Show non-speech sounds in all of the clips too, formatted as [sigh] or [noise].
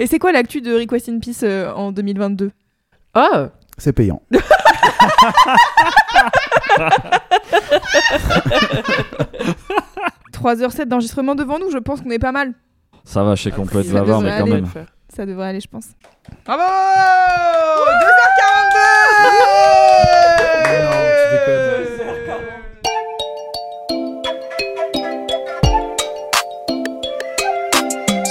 Et c'est quoi l'actu de Request in Peace euh, en 2022 Oh C'est payant. [laughs] – 3h07 d'enregistrement devant nous, je pense qu'on est pas mal. Ça va, je sais qu'on peut être Ça bavard, mais devrait quand aller. même. Ça devrait aller, je pense. Bravo 2h42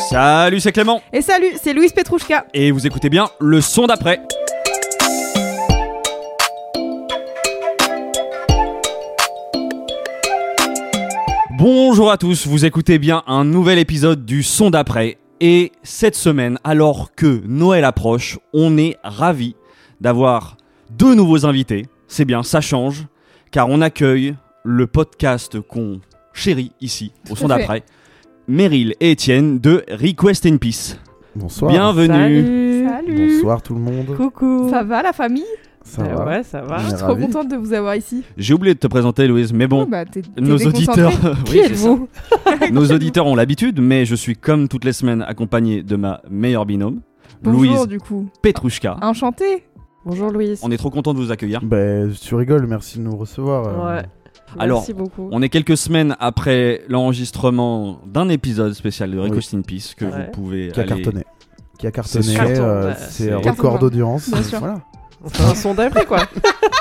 Salut, c'est Clément Et salut, c'est Louise Petrouchka. Et vous écoutez bien le son d'après. Bonjour à tous, vous écoutez bien un nouvel épisode du son d'après. Et cette semaine, alors que Noël approche, on est ravis d'avoir deux nouveaux invités. C'est bien, ça change, car on accueille le podcast qu'on chérit ici, au son d'après, Meryl et Étienne de Request in Peace. Bonsoir. Bienvenue. Salut Bonsoir tout le monde. Coucou Ça va la famille? Ça Euh, va Ouais, ça va. On est Trop ravis. contente de vous avoir ici. J'ai oublié de te présenter, Louise, mais bon, Oh, bah, nos auditeurs, [laughs] Qui Oui, ça. nos auditeurs ont l'habitude, mais je suis comme toutes les semaines accompagné de ma meilleure binôme, Bonjour Louise du coup. Petrouchka. Enchantée. Bonjour Louise. On est trop content de vous accueillir. Bah, tu rigoles, merci de nous recevoir. euh. Ouais. Alors, Merci beaucoup. On est quelques semaines après l'enregistrement d'un épisode spécial de Request in Peace que Ouais. vous pouvez Qui a aller- cartonné. Qui a cartonné. euh, c'est Carton record d'audience. Bien sûr. Voilà. On fait un son d'après quoi.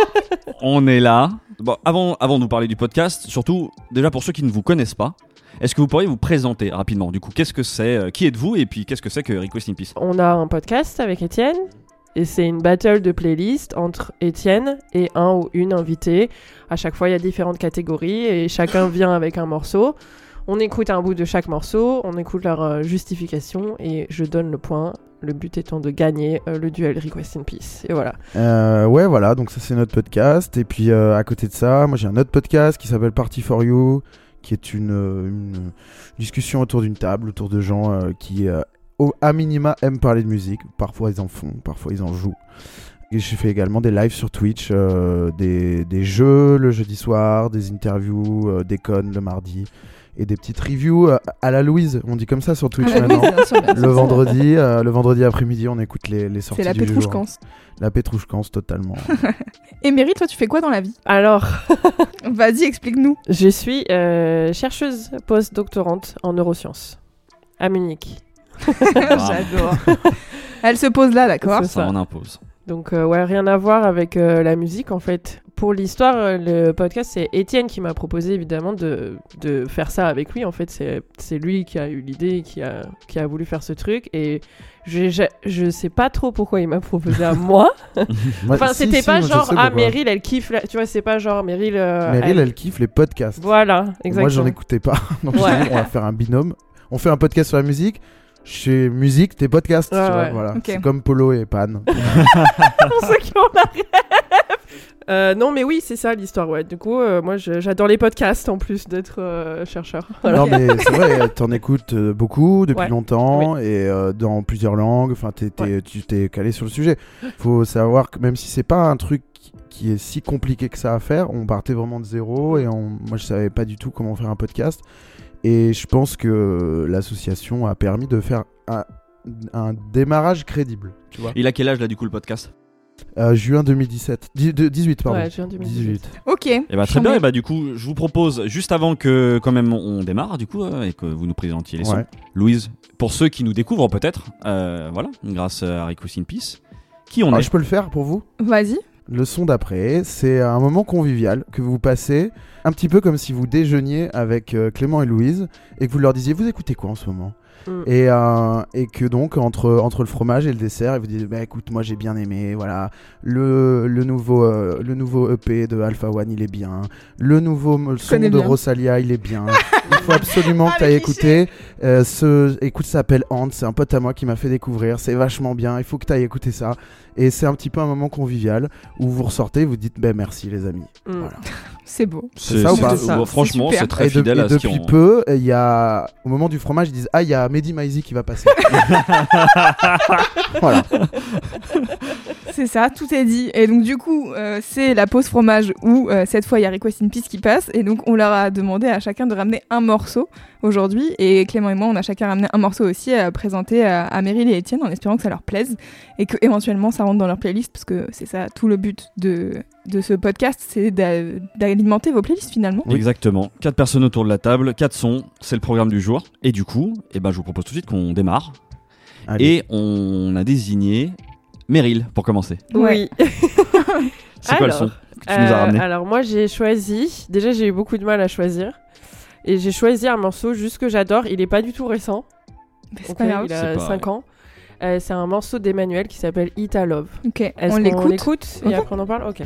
[laughs] On est là. Bon, avant, avant de vous parler du podcast, surtout, déjà pour ceux qui ne vous connaissent pas, est-ce que vous pourriez vous présenter rapidement? Du coup, qu'est-ce que c'est? Euh, Qui êtes-vous? Et puis, qu'est-ce que c'est que Request in Peace? On a un podcast avec Étienne et c'est une battle de playlist entre Étienne et un ou une invitée. À chaque fois, il y a différentes catégories et chacun [laughs] vient avec un morceau. On écoute un bout de chaque morceau, on écoute leur euh, justification et je donne le point. Le but étant de gagner euh, le duel Request in Peace. Et voilà. Euh, ouais, voilà, donc ça c'est notre podcast. Et puis euh, à côté de ça, moi j'ai un autre podcast qui s'appelle Party for You, qui est une, une discussion autour d'une table, autour de gens qui, au, à minima, aiment parler de musique. Parfois ils en font, parfois ils en jouent. Et je fais également des lives sur Twitch, euh, des, des jeux le jeudi soir, des interviews, euh, des connes le mardi, et des petites reviews euh, à la Louise, on dit comme ça sur Twitch Ah, maintenant. bien sûr, bien sûr. Le vendredi, euh, le vendredi après-midi, on écoute les, les sorties C'est la du jour. La pétrouchkance, totalement. [laughs] Et Meryl, toi, tu fais quoi dans la vie? Alors, [laughs] Vas-y, explique-nous. je suis euh, chercheuse post-doctorante en neurosciences à Munich. [laughs] J'adore. Elle se pose là, d'accord C'est Ça ça. en impose. Donc euh, ouais, rien à voir avec euh, la musique en fait. Pour l'histoire, euh, le podcast, c'est Étienne qui m'a proposé évidemment de, de faire ça avec lui. En fait, c'est c'est lui qui a eu l'idée, qui a, qui a voulu faire ce truc. Et je, je, je sais pas trop pourquoi il m'a proposé à moi. [laughs] Moi, Enfin, si, c'était si, pas moi, genre, ah. Meryl, elle kiffe. la- Tu vois, c'est pas genre Meryl. euh, Meryl, elle- elle kiffe les podcasts. Voilà, Moi, exactement. j'en écoutais pas. [laughs] Donc, Ouais. on va faire un binôme. On fait un podcast sur la musique. Chez musique, tes podcasts. Ouais, tu vois, ouais. voilà. C'est comme Polo et Pan. [laughs] pour ceux qui ont la rêve. Euh, non, mais oui, c'est ça l'histoire. Ouais. Du coup, euh, moi, je- j'adore les podcasts en plus d'être euh, chercheur. Voilà. Non, mais c'est vrai, t'en écoutes euh, beaucoup depuis Ouais. longtemps et euh, dans plusieurs langues. Enfin, t'es- t'es- Ouais. tu t'es calé sur le sujet. Faut savoir que même si c'est pas un truc qui est si compliqué que ça à faire, on partait vraiment de zéro et on... moi, je savais pas du tout comment faire un podcast. Et je pense que l'association a permis de faire un, un démarrage crédible. Tu vois Il a quel âge là du coup le podcast? Euh, Juin 2017. Dix- de- 18, pardon. Ouais, je viens du 18. Ok. Eh bah, très Chambé. bien, et bah, du coup, je vous propose, juste avant que quand même on démarre, du coup, euh, et que vous nous présentiez les sons, Ouais. Louise, pour ceux qui nous découvrent peut-être, euh, voilà, grâce à in Peace, qui on Ah, est je peux le faire pour vous? Vas-y. Le son d'après, c'est un moment convivial que vous passez, un petit peu comme si vous déjeuniez avec euh, Clément et Louise et que vous leur disiez Vous écoutez quoi en ce moment? Mm. et, euh, et que donc entre, entre le fromage et le dessert, ils vous disent bah, écoute, moi j'ai bien aimé, voilà, le, le, nouveau, euh, le nouveau EP de Alpha One il est bien, le nouveau son de bien. Rosalia il est bien, [laughs] il faut absolument Ah, que tu les écouter. Euh, ce, écoute, ça s'appelle Hans, c'est un pote à moi qui m'a fait découvrir, c'est vachement bien, il faut que tu ailles écouter ça. Et c'est un petit peu un moment convivial où vous ressortez, vous dites ben merci les amis. Mm. Voilà. [laughs] C'est beau. C'est ça ou pas bon, Franchement, C'est très et, de- fidèle et à ce depuis peu, il y a au moment du fromage, ils disent ah il y a Mehdi Maizi qui va passer. [laughs] voilà. [laughs] C'est ça, tout est dit. Et donc, du coup, euh, c'est la pause fromage où euh, cette fois il y a Request in Peace qui passe. Et donc, on leur a demandé à chacun de ramener un morceau aujourd'hui. Et Clément et moi, on a chacun ramené un morceau aussi à présenter à, à Meryl et Étienne en espérant que ça leur plaise et que éventuellement ça rentre dans leur playlist parce que c'est ça tout le but de, de ce podcast c'est d'a- d'alimenter vos playlists finalement. Exactement. Quatre personnes autour de la table, quatre sons, c'est le programme du jour. Et du coup, eh ben, je vous propose tout de suite qu'on démarre. Allez. Et on a désigné Meryl pour commencer. Oui. [laughs] C'est quoi le son Alors, que tu nous as Euh, ramené alors moi j'ai choisi, déjà j'ai eu beaucoup de mal à choisir, et j'ai choisi un morceau juste que j'adore, il est pas du tout récent, C'est pas grave. il a pas 5 ans. Euh, c'est un morceau d'Emmanuel qui s'appelle Ita Love. Ok, Est-ce on qu'on l'écoute. l'écoute et après on en parle Ok.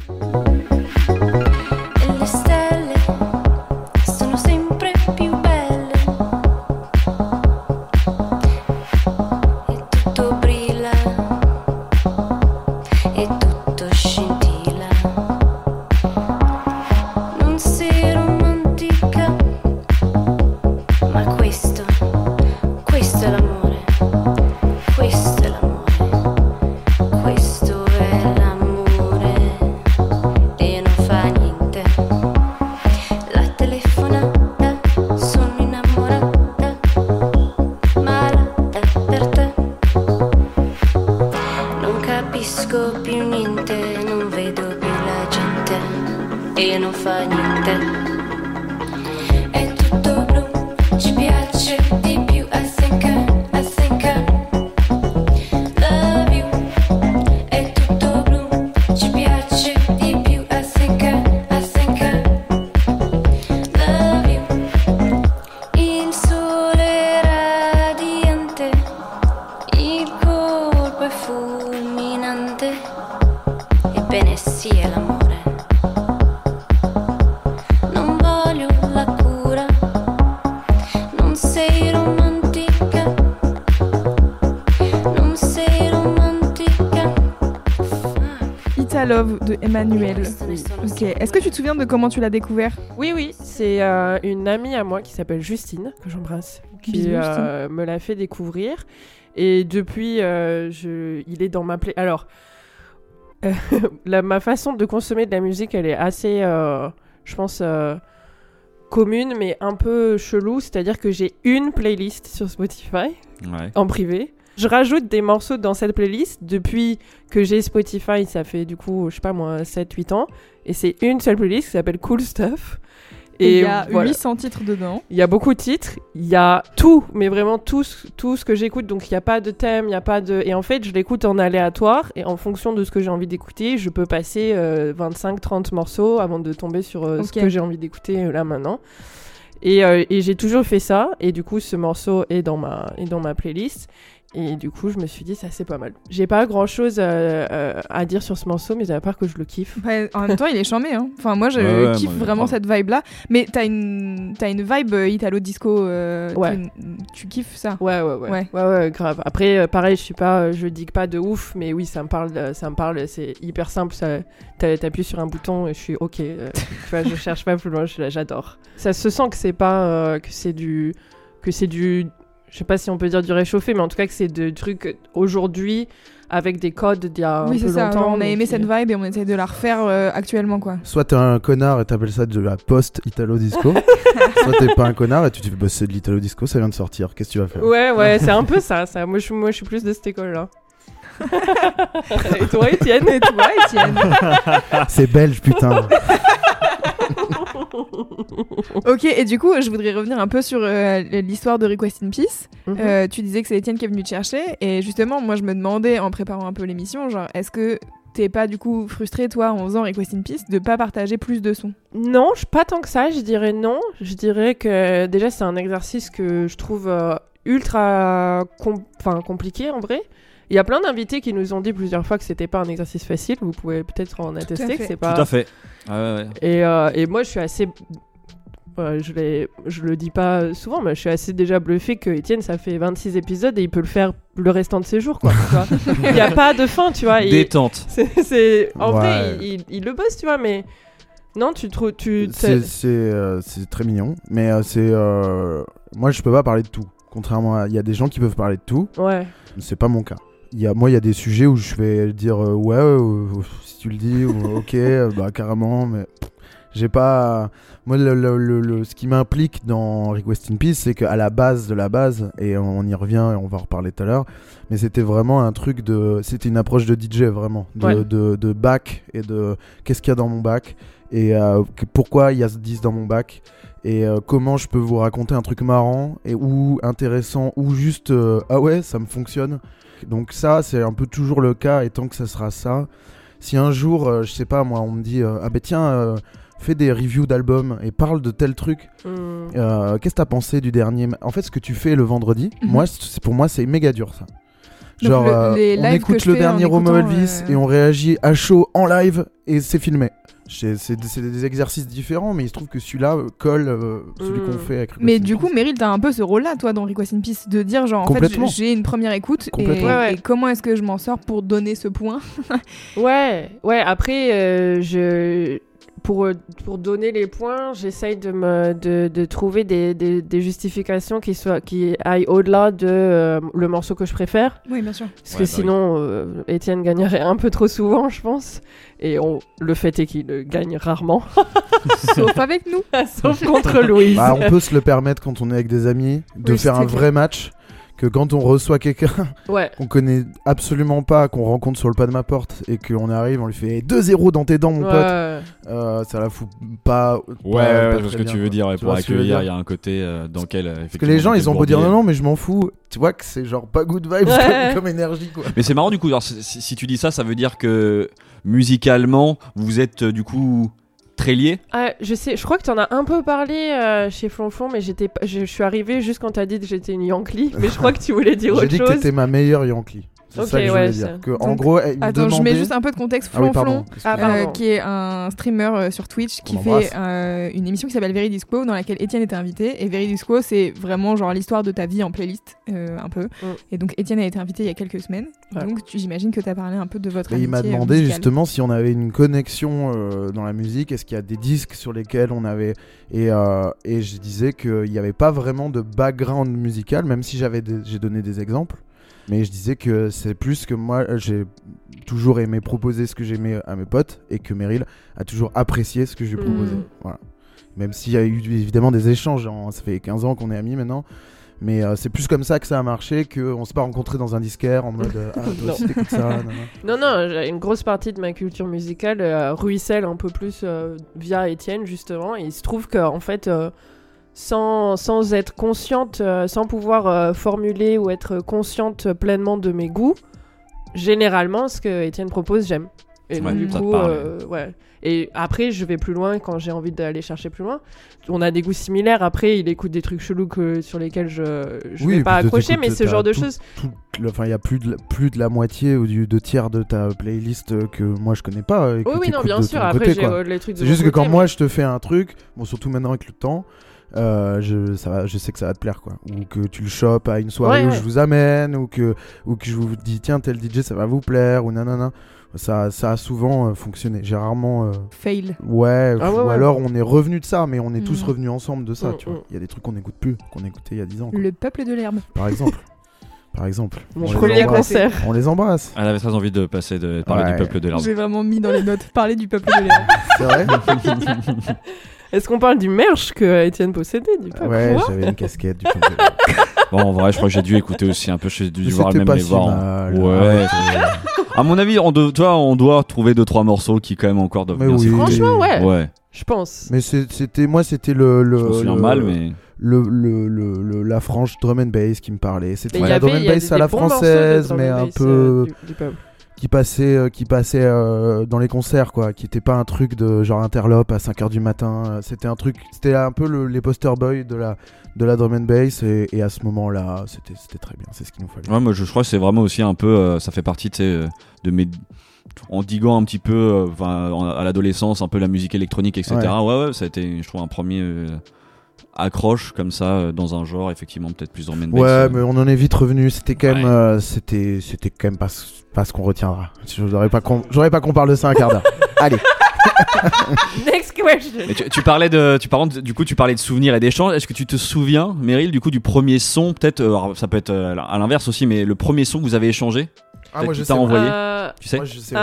Te souviens de comment tu l'as découvert Oui, oui, c'est euh, une amie à moi qui s'appelle Justine, que j'embrasse, qui euh, me l'a fait découvrir. Et depuis, euh, je... il est dans ma play. Alors, euh, [laughs] la- ma façon de consommer de la musique, elle est assez, euh, je pense, euh, commune, mais un peu chelou. C'est-à-dire que j'ai une playlist sur Spotify Ouais. en privé. Je rajoute des morceaux dans cette playlist depuis que j'ai Spotify, ça fait du coup, je sais pas moi, 7-8 ans. Et c'est une seule playlist qui s'appelle Cool Stuff. Et il y a voilà. 800 titres dedans. Il y a beaucoup de titres, il y a tout, mais vraiment tout, ce- tout ce que j'écoute. Donc il n'y a pas de thème, il n'y a pas de. Et en fait, je l'écoute en aléatoire et en fonction de ce que j'ai envie d'écouter, je peux passer 25-30 morceaux avant de tomber sur euh, ce que j'ai envie d'écouter euh, là maintenant. Et, euh, et j'ai toujours fait ça. Et du coup, ce morceau est dans ma, est dans ma playlist. Et du coup, je me suis dit, ça c'est pas mal. J'ai pas grand chose à dire sur ce morceau, mais à part que je le kiffe. Ouais, en même temps, il est charmé. Hein. Enfin, moi, je Ouais, ouais, kiffe moi, vraiment cette vibe-là. Mais t'as une, t'as une vibe euh, italo-disco. euh, Ouais. qui- Tu kiffes ça? Ouais, ouais, ouais. Ouais. Ouais, ouais, grave. Après, euh, pareil, je suis pas, euh, je digue pas de ouf, mais oui, ça me parle, euh, ça me parle, c'est hyper simple. T'appuies sur un bouton et je suis ok. euh, [laughs] tu vois, je cherche pas plus loin, j'adore. Ça se sent que c'est pas, euh, que c'est du, que c'est du, je sais pas si on peut dire du réchauffé, mais en tout cas que c'est de trucs aujourd'hui avec des codes d'il y a Oui, un c'est peu ça. longtemps. on a aimé cette vibe et on essaie de la refaire euh, actuellement, quoi. Soit t'es un connard et t'appelles ça de la post-italo disco, [laughs] soit t'es pas un connard et tu te dis bah, c'est de l'italo disco, ça vient de sortir, qu'est-ce que tu vas faire? Ouais, ouais, [laughs] c'est un peu ça, ça. Moi, je, suis- moi, je suis plus de cette école-là. [laughs] et toi, Étienne? Et toi, Étienne? C'est belge putain [laughs] Ok, et du coup, je voudrais revenir un peu sur euh, l'histoire de Request in Peace. Mhm. Euh, tu disais que c'est Étienne qui est venu te chercher, et justement, moi, je me demandais en préparant un peu l'émission, genre, est-ce que t'es pas du coup frustré, toi, en faisant Request in Peace, de pas partager plus de sons? Non, je- pas tant que ça, je dirais non. Je dirais que déjà c'est un exercice que je trouve euh, ultra com- compliqué en vrai. Il y a plein d'invités qui nous ont dit plusieurs fois que c'était pas un exercice facile. Vous pouvez peut-être en attester que c'est pas. Tout à fait. Ouais, ouais, ouais. Et, euh, et moi, je suis assez. Ouais, je, je le dis pas souvent, mais je suis assez déjà bluffé que Étienne, ça fait 26 épisodes et il peut le faire le restant de ses jours. quoi. [laughs] Il n'y a pas de fin, tu vois. et Détente. c'est, En Ouais. vrai, il, il- il le bosse, tu vois, mais. Non, tu trouves. Tu, C'est c'est, euh, très mignon, mais euh, c'est. euh, Moi, je peux pas parler de tout. Contrairement à. Il y a des gens qui peuvent parler de tout, Ouais. c'est pas mon cas. Il y a, moi, il y a des sujets où je vais dire euh, ouais, euh, si tu le dis, ou, [laughs] ok, euh, bah carrément, mais j'ai pas. Moi, le, le- le- ce qui m'implique dans Request in Peace, c'est qu'à la base de la base, et on y revient, et on va en reparler tout à l'heure, mais c'était vraiment un truc de. C'était une approche de DJ, vraiment. De, Ouais. de, de bac et de qu'est-ce qu'il y a dans mon bac, et euh, pourquoi il y a ce 10 dans mon bac, et euh, comment je peux vous raconter un truc marrant, et ou intéressant, ou juste euh, ah ouais, ça me fonctionne. Donc ça, c'est un peu toujours le cas, et tant que ça sera ça, si un jour, euh, je sais pas, moi, on me dit, euh, ah ben tiens, euh, fais des reviews d'albums et parle de tel truc, Hmm. qu'est-ce que t'as pensé du dernier En fait, ce que tu fais le vendredi, Mhm. moi, c'est- pour moi, c'est méga dur ça. Genre, le- on écoute le dernier Romo Elvis et on réagit à chaud en live et c'est filmé. C'est des, exercices différents, mais il se trouve que celui-là euh, colle euh, celui qu'on fait avec Mais du coup. Meryl, t'as un peu ce rôle-là, toi, dans Request in Peace, de dire genre, en fait, j'ai une première écoute et, Complètement. Ouais, ouais. et comment est-ce que je m'en sors pour donner ce point? Ouais, ouais. Après, euh, je pour euh, pour donner les points, j'essaye de me de, de trouver des, des, des justifications qui soient qui aillent au-delà de euh, le morceau que je préfère, Oui, bien sûr. parce Ouais, que bah sinon euh, Étienne gagnerait un peu trop souvent, je pense. Et on, le fait est qu'il gagne rarement, [laughs] Sauf avec nous. [laughs] sauf contre Louise. Bah, on peut se le permettre quand on est avec des amis de Oui, faire un clair. vrai match. Que quand on reçoit quelqu'un Ouais. [laughs] qu'on connaît absolument pas, qu'on rencontre sur le pas de ma porte et qu'on arrive, on lui fait 2-0 dans tes dents, mon pote, Ouais. euh, ça la fout pas. Ouais, pas- ouais, pas je vois ce très que bien, tu veux dire. Tu pour accueillir, il y a un côté euh, dans quel. euh, Parce que les gens, ils ont beau dire non, non mais je m'en fous. Tu vois que c'est genre pas good vibes Ouais. comme, comme énergie, quoi. Mais c'est marrant du coup. alors, si, si tu dis ça, ça veut dire que musicalement, vous êtes euh, du coup très. Ah, je sais, je crois que tu en as un peu parlé euh, chez Flonflon, mais j'étais, pas- je, je suis arrivée juste quand t'as dit que j'étais une Yankee, mais je crois que tu voulais dire [laughs] J'ai autre dit que chose. t'étais ma meilleure Yankee. C'est Ok, ça que je ouais, voulais ça- dire. Que, en gros, me Attends, je mets juste un peu de contexte. Ah oui, Flonflon. Ah, euh, qui est un streamer euh, sur Twitch qui On fait euh, une émission qui s'appelle Veridisco dans laquelle Étienne était invité. Et Veridisco, c'est vraiment genre l'histoire de ta vie en playlist, un peu. Et donc Étienne a été invité il y a quelques semaines. Ouais. Donc j'imagine que tu as parlé un peu de votre Et il m'a demandé musicale. justement si on avait une connexion dans la musique, est-ce qu'il y a des disques sur lesquels on avait... Et, et je disais qu'il n'y avait pas vraiment de background musical, même si j'avais des- j'ai donné des exemples. Mais je disais que c'est plus que moi, euh, j'ai toujours aimé proposer ce que j'aimais à mes potes et que Meryl a toujours apprécié ce que je lui proposais. Mm. Voilà. Même s'il y a eu évidemment des échanges, hein, ça fait 15 ans qu'on est amis maintenant. Mais euh, c'est plus comme ça que ça a marché, qu'on s'est pas rencontrés dans un disquaire en mode euh, [laughs] Ah, toi Non. aussi t'écoutes ça. [laughs] nanana. Non, une grosse partie de ma culture musicale euh, ruisselle un peu plus via Étienne, justement. Et il se trouve qu'en fait, sans, sans être consciente, euh, sans pouvoir euh, formuler ou être consciente pleinement de mes goûts, généralement, ce que Étienne propose, j'aime. Et Ouais, du coup, euh, ouais. Et après, je vais plus loin quand j'ai envie d'aller chercher plus loin. On a des goûts similaires. Après, il écoute des trucs chelous que, sur lesquels je, je Oui, vais pas accrocher, mais ce genre de choses. Enfin, il y a plus de, la- plus de la moitié ou du deux tiers de ta playlist que moi je connais pas. et que Oui, oui, non, bien sûr. Après, j'ai les trucs de C'est juste que quand moi je te fais un truc, bon surtout maintenant avec le temps, euh, je, ça va, je sais que ça va te plaire quoi. Ou que tu le chopes à une soirée Ouais, où ouais. je vous amène, ou que, ou que je vous dis tiens tel DJ ça va vous plaire, ou nanana. Ça, ça a souvent euh, fonctionné. J'ai rarement. euh, Fail. Ouais, Ah ouais, ou alors on est revenu de ça, mais on est tous Mm. revenus ensemble de ça, Mm, tu vois. mm. Il y a des trucs qu'on n'écoute plus, qu'on écoutait il y a 10 ans, quoi. Le peuple de l'herbe. par exemple. Par exemple. Mon On les premier embrasse. concert. On les embrasse. Elle avait très envie de passer, de parler Ouais. du peuple de l'herbe. J'ai vraiment mis dans les notes parler du peuple de l'herbe. C'est vrai [laughs] Est-ce qu'on parle du merch que Étienne possédait du peuple Ouais, j'avais une casquette du l'herbe. [laughs] Bon, en vrai, je crois que j'ai dû écouter aussi un peu. J'ai dû voir même pas les si voir. mal. Ouais. Arrête. À mon avis, on, doit- toi, on doit trouver deux trois morceaux qui quand même encore doivent Mais bien oui. Franchement, ouais. Ouais. Je pense. Mais c'était moi, c'était le, le, Je me souviens le- mal, mais le, le, le- le- la franche drum and bass qui me parlait. C'était la drum and bass à la française, mais un peu euh, du, du. Qui passait, euh, qui passait euh, dans les concerts, quoi, qui était pas un truc de genre interlope à 5h du matin. euh, C'était un truc, c'était un peu le- les poster boys de la, de la drum and bass, et, et à ce moment-là, c'était c'était très bien, c'est ce qu'il nous fallait. Ouais, moi je, je crois que c'est vraiment aussi un peu, ça fait partie de mes. En diguant un petit peu euh, à l'adolescence, un peu la musique électronique, etc. Ouais, ouais, ça a été, je trouve, un premier euh, accroche comme ça euh, dans un genre, effectivement, peut-être plus and bass. Ouais, euh. mais on en est vite revenu. C'était quand même, Ouais. euh, c'était, c'était quand même pas, ce- pas ce qu'on retiendra. J'aurais pas qu'on, j'aurais pas qu'on parle de ça un quart d'heure. [laughs] Allez. [laughs] Next question. Mais tu, tu parlais de, tu parlais de- du coup, tu parlais de souvenirs et d'échanges. Est-ce que tu te souviens, Meryl, du coup, du premier son, peut-être, euh, alors, ça peut être à l'inverse aussi, mais le premier son que vous avez échangé, Ah, moi je sais. envoyé, Euh, tu sais, Moi je sais.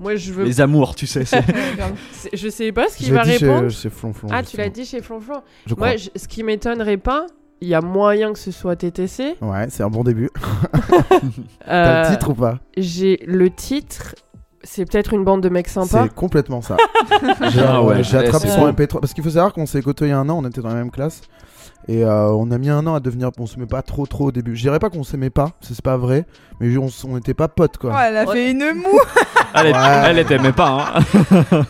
Moi je veux. les amours, tu sais. [laughs] Je sais pas ce qu'il va chez- répondre. chez Flonflon, Ah, tu l'as dit chez Flonflon. Je crois. Moi, je- ce qui m'étonnerait pas, il y a moyen que ce soit TTC. Ouais, c'est un bon début. [laughs] T'as Euh, le titre ou pas J'ai le titre. C'est peut-être une bande de mecs sympas. C'est complètement ça. [laughs] Ah Genre, ouais, j'ai attrapé son beau. MP3 parce qu'il faut savoir qu'on s'est côtoyé un an, on était dans la même classe. Et euh, on a mis un an à devenir. On s'aimait pas trop trop au début. Je dirais pas qu'on s'aimait pas, c'est pas vrai. Mais on, on était pas potes quoi. Oh, elle a Ouais. fait une moue [laughs] elle, elle était même pas. Hein.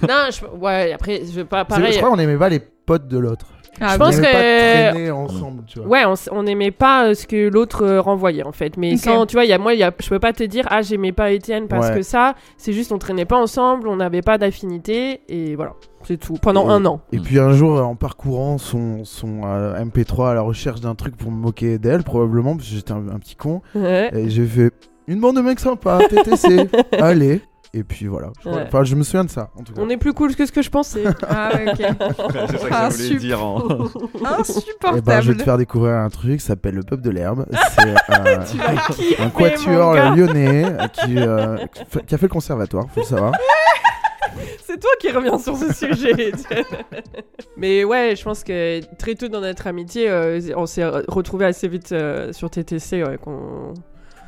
non, je... ouais, après, je veux pas. Pareil. Je crois qu'on aimait pas les potes de l'autre. Ah, Je pense que- pas traîner ensemble, tu vois. Ouais, on, on aimait pas euh, ce que l'autre euh, renvoyait en fait. Mais Ok. sans, tu vois, il y a moi, y a, je peux pas te dire, ah, j'aimais pas Étienne parce Ouais. que ça, c'est juste on traînait pas ensemble, on n'avait pas d'affinité et voilà, c'est tout. Pendant Et- un an. Et puis un jour, en parcourant son, son euh, MP3 à la recherche d'un truc pour me moquer d'elle, probablement, parce que j'étais un, un petit con, Ouais. et j'ai fait une bande de mecs sympas, TTC, [laughs] allez. Et puis voilà. Je, crois- Ouais. enfin, je me souviens de ça, en tout cas. On est plus cool que ce que je pensais. [laughs] Ah, ouais, ok. [laughs] c'est ça que Ah, je voulais sup- dire. [laughs] Eh ben, je vais Insupportable. te faire découvrir un truc, ça s'appelle le peuple de l'herbe. C'est euh, un quatuor gars. euh, lyonnais euh, qui, euh, qui fait- qui a fait le conservatoire, faut le savoir. C'est toi qui reviens sur ce sujet, Étienne. Mais ouais, je pense que très tôt dans notre amitié, euh, on s'est retrouvés assez vite euh, sur TTC. Ouais, qu'on-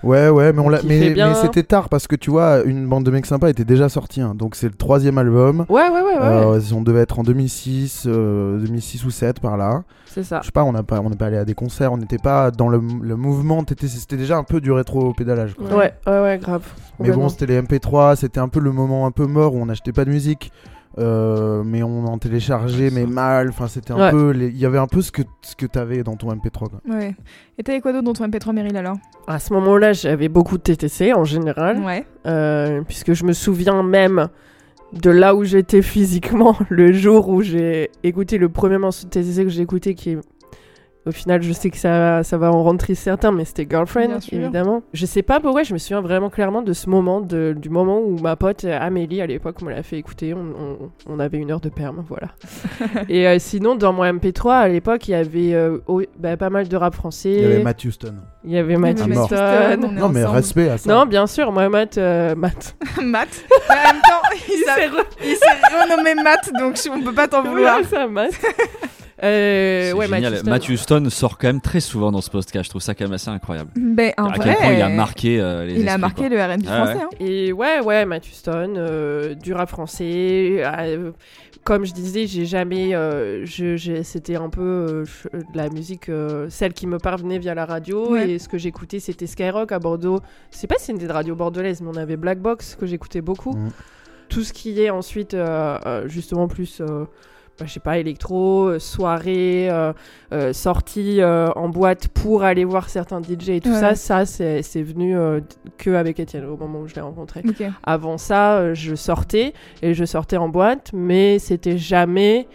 Ouais, ouais, mais, on l'a- mais, c'était tard parce que tu vois, une bande de mecs sympas était déjà sortie. hein. donc c'est le troisième album. Ouais, ouais, ouais, ouais. Euh, on devait être en 2006, euh, 2006 ou 7 par là. C'est ça. Je sais pas, on n'a pas, on n'est pas allé à des concerts, on n'était pas dans le, le mouvement. C'était déjà un peu du rétro pédalage. quoi. Ouais, ouais, ouais, grave. Mais bon, c'était les MP3, c'était un peu le moment un peu mort où on n'achetait pas de musique, euh, mais on en téléchargeait, Ouais, mais mal. Enfin, c'était un Ouais. peu, il y avait un peu ce que ce que t'avais dans ton MP3. Quoi. Ouais. Et t'avais quoi d'autre dans ton MP3 Meryl alors? À ce moment-là, j'avais beaucoup de TTC en général, Ouais. euh, puisque je me souviens même de là où j'étais physiquement [laughs] le jour où j'ai écouté le premier morceau de TTC que j'ai écouté, qui est Au final, je sais que ça, ça va en rentrer certains, mais c'était Girlfriend, évidemment. Je sais pas pourquoi, je me souviens vraiment clairement de ce moment, de- du moment où ma pote euh, Amélie, à l'époque, me l'a fait écouter. On, on- on avait une heure de perme, voilà. [laughs] Et euh, sinon, dans mon MP3, à l'époque, il y avait euh, oh, bah, pas mal de rap français. Il y avait Matt Houston. Il y avait Matt. Houston, Non, mais ensemble. respect à ça. Non, bien sûr, moi, Matt. euh, Matt. [laughs] Matt. Mais en même temps, il s'est il s'est renommé Matt, donc on peut pas t'en vouloir. Ça, Matt. [laughs] Euh, ouais, génial. Houston. Matt Houston sort quand même très souvent dans ce podcast. Je trouve ça quand même assez incroyable. Ben, en à vrai, quel point il a marqué euh, les il a marqué quoi. le R&B Ah français. ouais. hein. Et ouais, ouais, Matt Houston, euh, du rap français. euh, comme je disais, j'ai jamais. euh, c'était un peu euh, de la musique, euh, celle qui me parvenait via la radio. Ouais. Et ce que j'écoutais, c'était Skyrock à Bordeaux. Je sais pas si c'était de radio bordelaise, mais on avait Black Box que j'écoutais beaucoup. Mm. Tout ce qui est ensuite, justement, plus. Bah, je sais pas, électro, euh, soirée, euh, euh, sortie en boîte pour aller voir certains DJ et tout Ouais. ça, ça c'est c'est venu que avec Étienne au moment où je l'ai rencontré. Avant ça, je sortais et je sortais en boîte, mais c'était jamais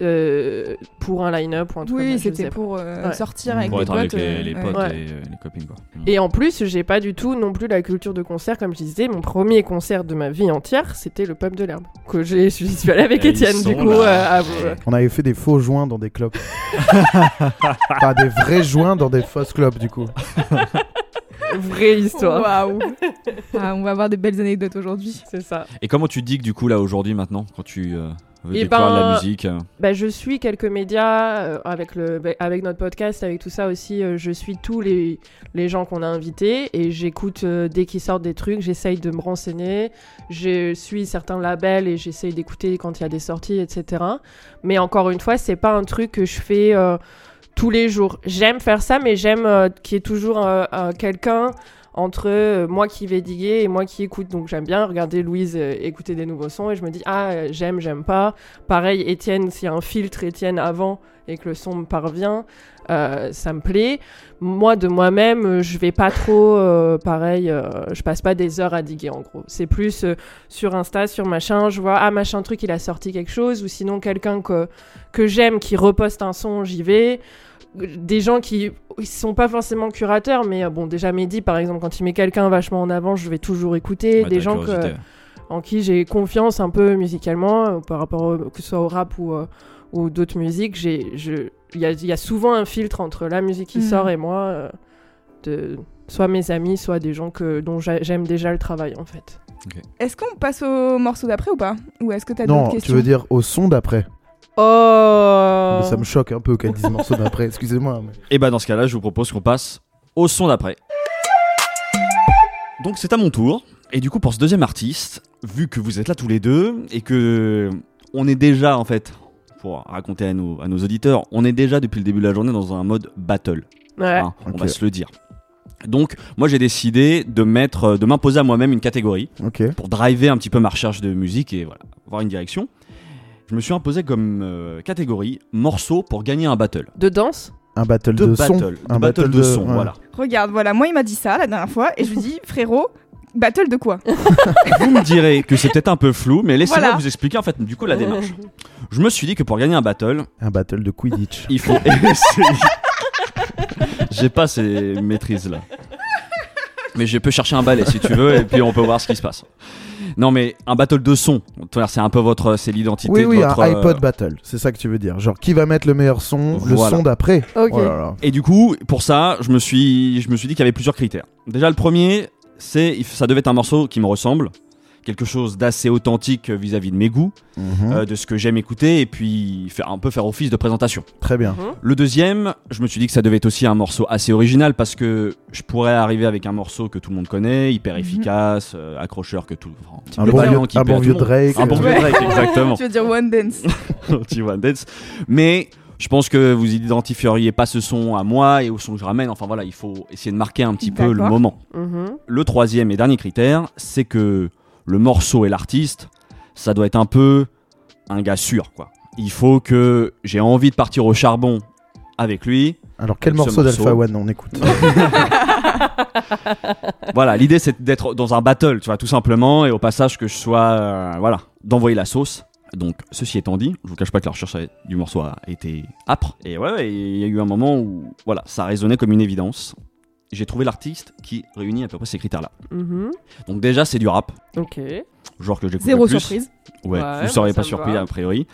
euh, pour un line-up ou un truc comme Oui, c'était pour euh, Ouais. sortir avec Pour les être avec potes. les, euh, les potes Ouais. et euh, les copines. Quoi. Mm. Et en plus, j'ai pas du tout non plus la culture de concert, comme je disais. Mon premier concert de ma vie entière, c'était le pub de l'herbe. Que j'ai, je suis allée avec Étienne, du coup. euh, à-. On avait fait des faux joints dans des clubs. [laughs] Pas des vrais joints dans des fausses clubs, du coup. [laughs] Vraie histoire. Waouh. [laughs] Ah, on va avoir des belles anecdotes aujourd'hui. C'est ça. Et comment tu dis que du coup là aujourd'hui maintenant quand tu euh, veux Eh découvrir ben, la musique euh, Bah, je suis quelques médias euh, avec, le, bah, avec notre podcast, avec tout ça aussi. euh, je suis tous les, les gens qu'on a invités et j'écoute euh, dès qu'ils sortent des trucs. J'essaye de me renseigner. Je suis certains labels et j'essaye d'écouter quand il y a des sorties, etc. Mais encore une fois, c'est pas un truc que je fais euh, tous les jours. J'aime faire ça, mais j'aime euh, qu'il y ait toujours euh, euh, quelqu'un entre moi qui vais diguer et moi qui écoute. Donc j'aime bien regarder Louise écouter des nouveaux sons et je me dis ah j'aime, j'aime pas. Pareil Étienne, s'il y a un filtre Étienne avant et que le son me parvient, euh, ça me plaît. Moi de moi-même, euh, je vais pas trop euh, pareil, euh, je passe pas des heures à diguer en gros. C'est plus sur Insta, sur machin, je vois ah machin truc il a sorti quelque chose ou sinon quelqu'un que que j'aime qui reposte un son, j'y vais des gens qui ils sont pas forcément curateurs, mais bon, déjà Mehdi, par exemple, quand il met quelqu'un vachement en avant, je vais toujours écouter. Ouais, des gens que, en qui j'ai confiance un peu musicalement, par rapport au- que ce soit au rap ou, ou d'autres musiques. j'ai- je- Il y a, il y a souvent un filtre entre la musique qui Mhm. sort et moi, euh, de soit mes amis, soit des gens que, dont j'a- j'aime déjà le travail, en fait. Est-ce qu'on passe au morceau d'après ou pas? Ou est-ce que t'as Non, d'autres tu questions? veux dire au son d'après. Oh Ça me choque un peu qu'elle dise morceau d'après, excusez-moi. mais- Et bah dans ce cas-là, je vous propose qu'on passe au son d'après. Donc c'est à mon tour. Et du coup pour ce deuxième artiste, vu que vous êtes là tous les deux et que on est déjà en fait, pour raconter à nos, à nos auditeurs, on est déjà depuis le début de la journée dans un mode battle. Ouais. hein, On va se le dire. Donc moi j'ai décidé de mettre, de m'imposer à moi-même une catégorie pour driver un petit peu ma recherche de musique et voilà, avoir une direction. Je me suis imposé comme euh, catégorie morceau pour gagner un battle. De danse? Un battle De, de, battle, son. un battle, de son, ouais. voilà. Regarde, voilà, moi il m'a dit ça la dernière fois et je lui dis [laughs] frérot, battle de quoi [laughs] Vous me direz que c'est peut-être un peu flou, mais laissez-moi Voilà. vous expliquer en fait du coup la démarche. [laughs] Je me suis dit que pour gagner un battle, Un battle de Quidditch. il faut [laughs] essayer. J'ai pas ces maîtrises là. Mais je peux chercher un balai si tu veux et puis on peut voir ce qui se passe. Non mais un battle de son, c'est un peu votre, c'est l'identité Oui, de oui, votre. un euh, iPod battle, c'est ça que tu veux dire. Genre, qui va mettre le meilleur son, le son d'après Ok. Oh là là. Et du coup, pour ça, je me suis, je me suis dit qu'il y avait plusieurs critères. Déjà, le premier, c'est, ça devait être un morceau qui me ressemble, quelque chose d'assez authentique vis-à-vis de mes goûts, Mhm. euh, de ce que j'aime écouter, et puis faire un peu faire office de présentation. Très bien. Mhm. Le deuxième, je me suis dit que ça devait être aussi un morceau assez original parce que je pourrais arriver avec un morceau que tout le monde connaît, hyper Mhm. efficace, euh, accrocheur que tout. enfin, petit Un peu bon brillant, vieux, qui un bon vieux le monde. Drake. Un bon vieux euh, Drake, [laughs] exactement. Tu veux dire one dance [laughs] Petit One Dance. Mais je pense que vous identifieriez pas ce son à moi et au son que je ramène. Enfin voilà, il faut essayer de marquer un petit peu le moment. Mhm. Le troisième et dernier critère, c'est que le morceau et l'artiste, ça doit être un peu un gars sûr, quoi. Il faut que j'ai envie de partir au charbon avec lui. Alors, quel Ce morceau morceau. d'Alpha One on écoute [laughs] Voilà, l'idée c'est d'être dans un battle, tu vois, tout simplement, et au passage que je sois, euh, voilà, d'envoyer la sauce. Donc, ceci étant dit, je vous cache pas que la recherche du morceau a été âpre. Et ouais, il y a eu un moment où, voilà, ça résonnait comme une évidence. J'ai trouvé l'artiste qui réunit à peu près ces critères-là. Mhm. Donc déjà, c'est du rap, Ok. genre que j'écoute Zéro plus. surprise. Ouais, Ouais, vous seriez ça pas surpris va. a priori.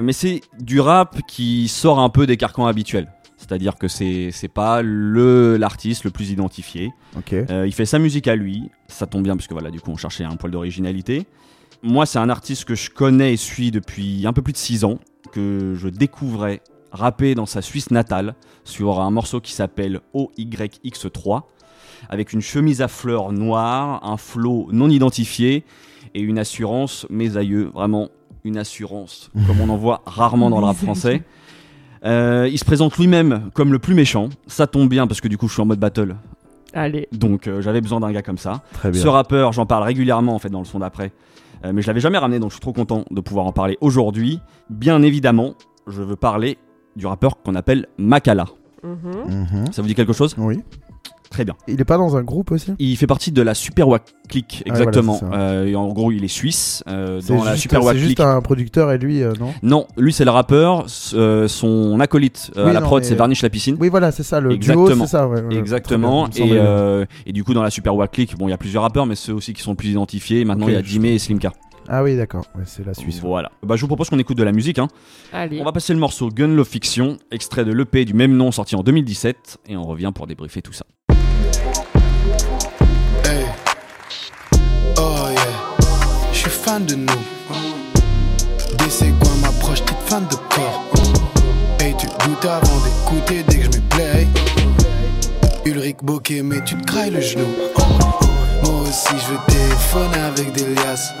Mais c'est du rap qui sort un peu des carcans habituels. C'est-à-dire que c'est c'est pas le l'artiste le plus identifié. Ok. Euh, il fait sa musique à lui, ça tombe bien parce que voilà, du coup, on cherchait un poil d'originalité. Moi, c'est un artiste que je connais et suis depuis un peu plus de 6 ans, que je découvrais rapper dans sa Suisse natale sur un morceau qui s'appelle OYX3, avec une chemise à fleurs noire, un flow non identifié et une assurance, mes aïeux, vraiment une assurance, comme on en voit rarement dans le rap [laughs] français. Euh, il se présente lui-même comme le plus méchant, ça tombe bien parce que du coup je suis en mode battle, Allez. donc euh, j'avais besoin d'un gars comme ça. Très bien. Ce rappeur, j'en parle régulièrement en fait dans le son d'après, Euh, mais je l'avais jamais ramené donc je suis trop content de pouvoir en parler aujourd'hui. Bien évidemment, je veux parler du rappeur qu'on appelle Makala. Mhm. Mhm. Ça vous dit quelque chose? Oui. Très bien. Il est pas dans un groupe aussi? Il fait partie de la Super Wack Click, Ah, voilà, exactement. Euh, et en gros, il est suisse. euh, C'est dans la juste, Super Wack c'est juste un producteur et lui, euh, non? Non, lui c'est le rappeur. euh, son acolyte euh, Oui, à la non, prod, mais- c'est Varnish la piscine. Oui, voilà, c'est ça, le duo, Exactement. c'est ça. ouais, Exactement. bien, Et, euh, et du coup, dans la Super Wack Click, bon, il y a plusieurs rappeurs, mais ceux aussi qui sont le plus identifiés. Maintenant, il y a Jimmy et Slimka. Ah oui, d'accord. Ouais, c'est la Suisse. Voilà. Bah, je vous propose qu'on écoute de la musique. Hein. Allez. On va passer le morceau Gun Love Fiction, extrait de l'EP du même nom sorti en 2017, et on revient pour débriefer tout ça. Fan de nous. DC quoi m'approche, petite fan de corps. Hey, tu goûtes avant d'écouter dès que je me play. Ulrich Bokeh, mais tu te crailles le genou. Moi aussi, je veux téléphoner avec des liasses.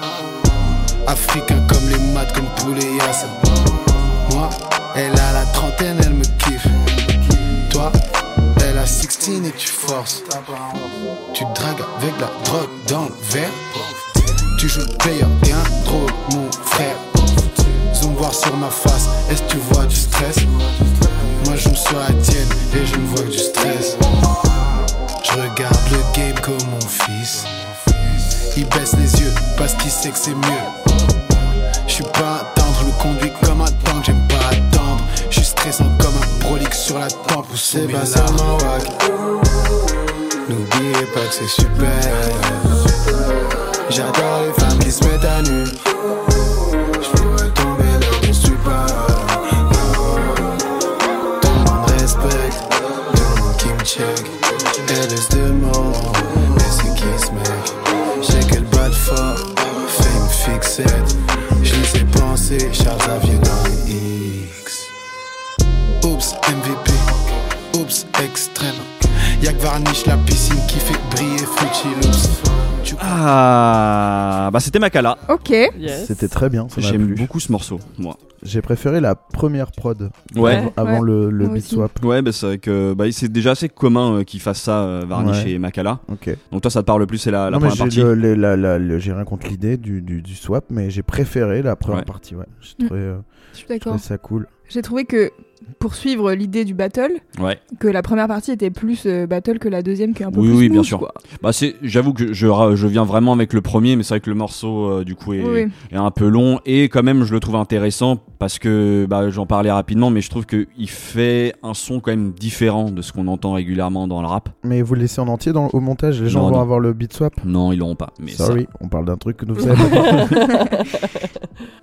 Africain comme les maths, comme tous les. Moi, elle a la trentaine, elle me kiffe. Toi, elle a 16 et tu forces. Tu dragues avec la drogue dans le verre. Tu joues le player, t'es un drôle, mon frère. Zoom voir sur ma face, est-ce que tu vois du stress? Moi je me sur la tienne et je ne vois que du stress. Je regarde le game comme mon fils. Il baisse les yeux parce qu'il sait que c'est mieux. Je suis pas un tendre, je me conduis comme un tank, j'aime pas attendre. Je suis stressant comme un prolique sur la tempe ou c'est wack. N'oubliez pas que c'est super. J'adore les femmes qui se mettent à nu. Je pourrais tomber là où je suis pas. Tout le monde respecte, tout le monde qui me check. Elle laisse de mots, mais c'est qui ce mec? J'ai qu'elle bat fort, fait une fixette. Je les ai Charles Xavier dans les X. Oups, MVP, oups, extrême. Y'a que Varnish, la piscine qui fait briller. Tu Ah, bah c'était Makala. Ok. Yes. C'était très bien, ça m'a J'aime plu. beaucoup ce morceau, moi. J'ai préféré la première prod Ouais. av- avant Ouais. le, le Moi beat aussi. swap. Ouais, bah c'est vrai que bah, c'est déjà assez commun euh, qu'ils fassent ça, euh, Varnish Ouais. et Makala. Ok. Donc toi, ça te parle plus, c'est la, la non, mais première j'ai partie. le- la- la- le- j'ai rien contre l'idée du, du, du swap, mais j'ai préféré la première Ouais. partie. Ouais. J'ai Mm. trouvé, euh, Je suis d'accord. ça cool. J'ai trouvé que pour suivre l'idée du battle, Ouais. que la première partie était plus euh, battle que la deuxième qui est un peu Oui, plus oui, bien smooth, sûr. quoi. Bah c'est, j'avoue que je, viens vraiment avec le premier, mais c'est vrai que le morceau euh, du coup est, Oui, oui. est un peu long et quand même je le trouve intéressant parce que bah, j'en parlais rapidement, mais je trouve que il fait un son quand même différent de ce qu'on entend régulièrement dans le rap. Mais vous le laissez en entier dans, au montage Les gens Non, vont non. avoir le beat swap? Non, ils l'auront pas. Mais ça, Sorry, on parle d'un truc que nous [laughs] pas.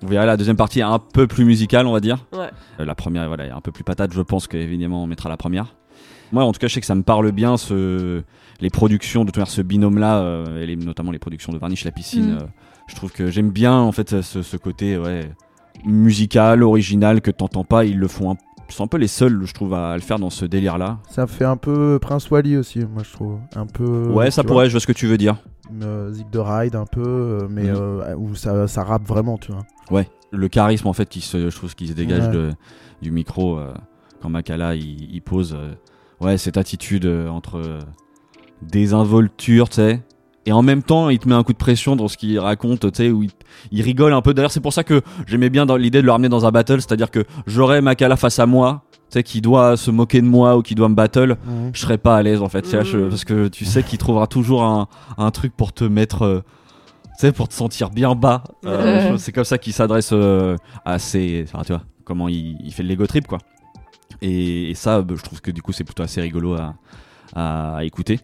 vous verrez la deuxième partie est un peu plus musicale, on va dire. Ouais. Euh, La première, voilà, est un peu plus patate. Je pense qu'évidemment, on mettra la première. Moi, en tout cas, je sais que ça me parle bien, ce... les productions, de manière, ce binôme-là, euh, et les- notamment les productions de Varnish La Piscine. Mm. euh, je trouve que j'aime bien, en fait, ce, ce côté ouais, musical, original, que t'entends pas. Ils le font un... C'est un peu les seuls, je trouve, à le faire dans ce délire-là. ça fait un peu Prince Wally aussi, moi je trouve. Un peu. ouais, ça pourrait, je vois ce que tu veux dire. euh, Zig de Ride un peu, euh, mais euh, où ça, ça rappe vraiment, tu vois. Ouais, le charisme, en fait, qui se, je trouve qui se dégage Ouais. de, du micro euh, quand Makala il, il pose. euh, ouais, cette attitude euh, entre euh, désinvolture, tu sais. Et en même temps, il te met un coup de pression dans ce qu'il raconte, tu sais, où il, il rigole un peu. D'ailleurs, c'est pour ça que j'aimais bien l'idée de le ramener dans un battle, c'est-à-dire que j'aurais Makala face à moi, tu sais, qui doit se moquer de moi ou qui doit me battle, je serais pas à l'aise en fait, tu sais, je- Mhm. parce que tu sais qu'il trouvera toujours un, un truc pour te mettre, euh, tu sais, pour te sentir bien bas. Euh, c'est comme ça qu'il s'adresse euh, à ses, enfin, tu vois, comment il, fait le Lego trip quoi. Et, ça, bah, je trouve que du coup, c'est plutôt assez rigolo à, écouter.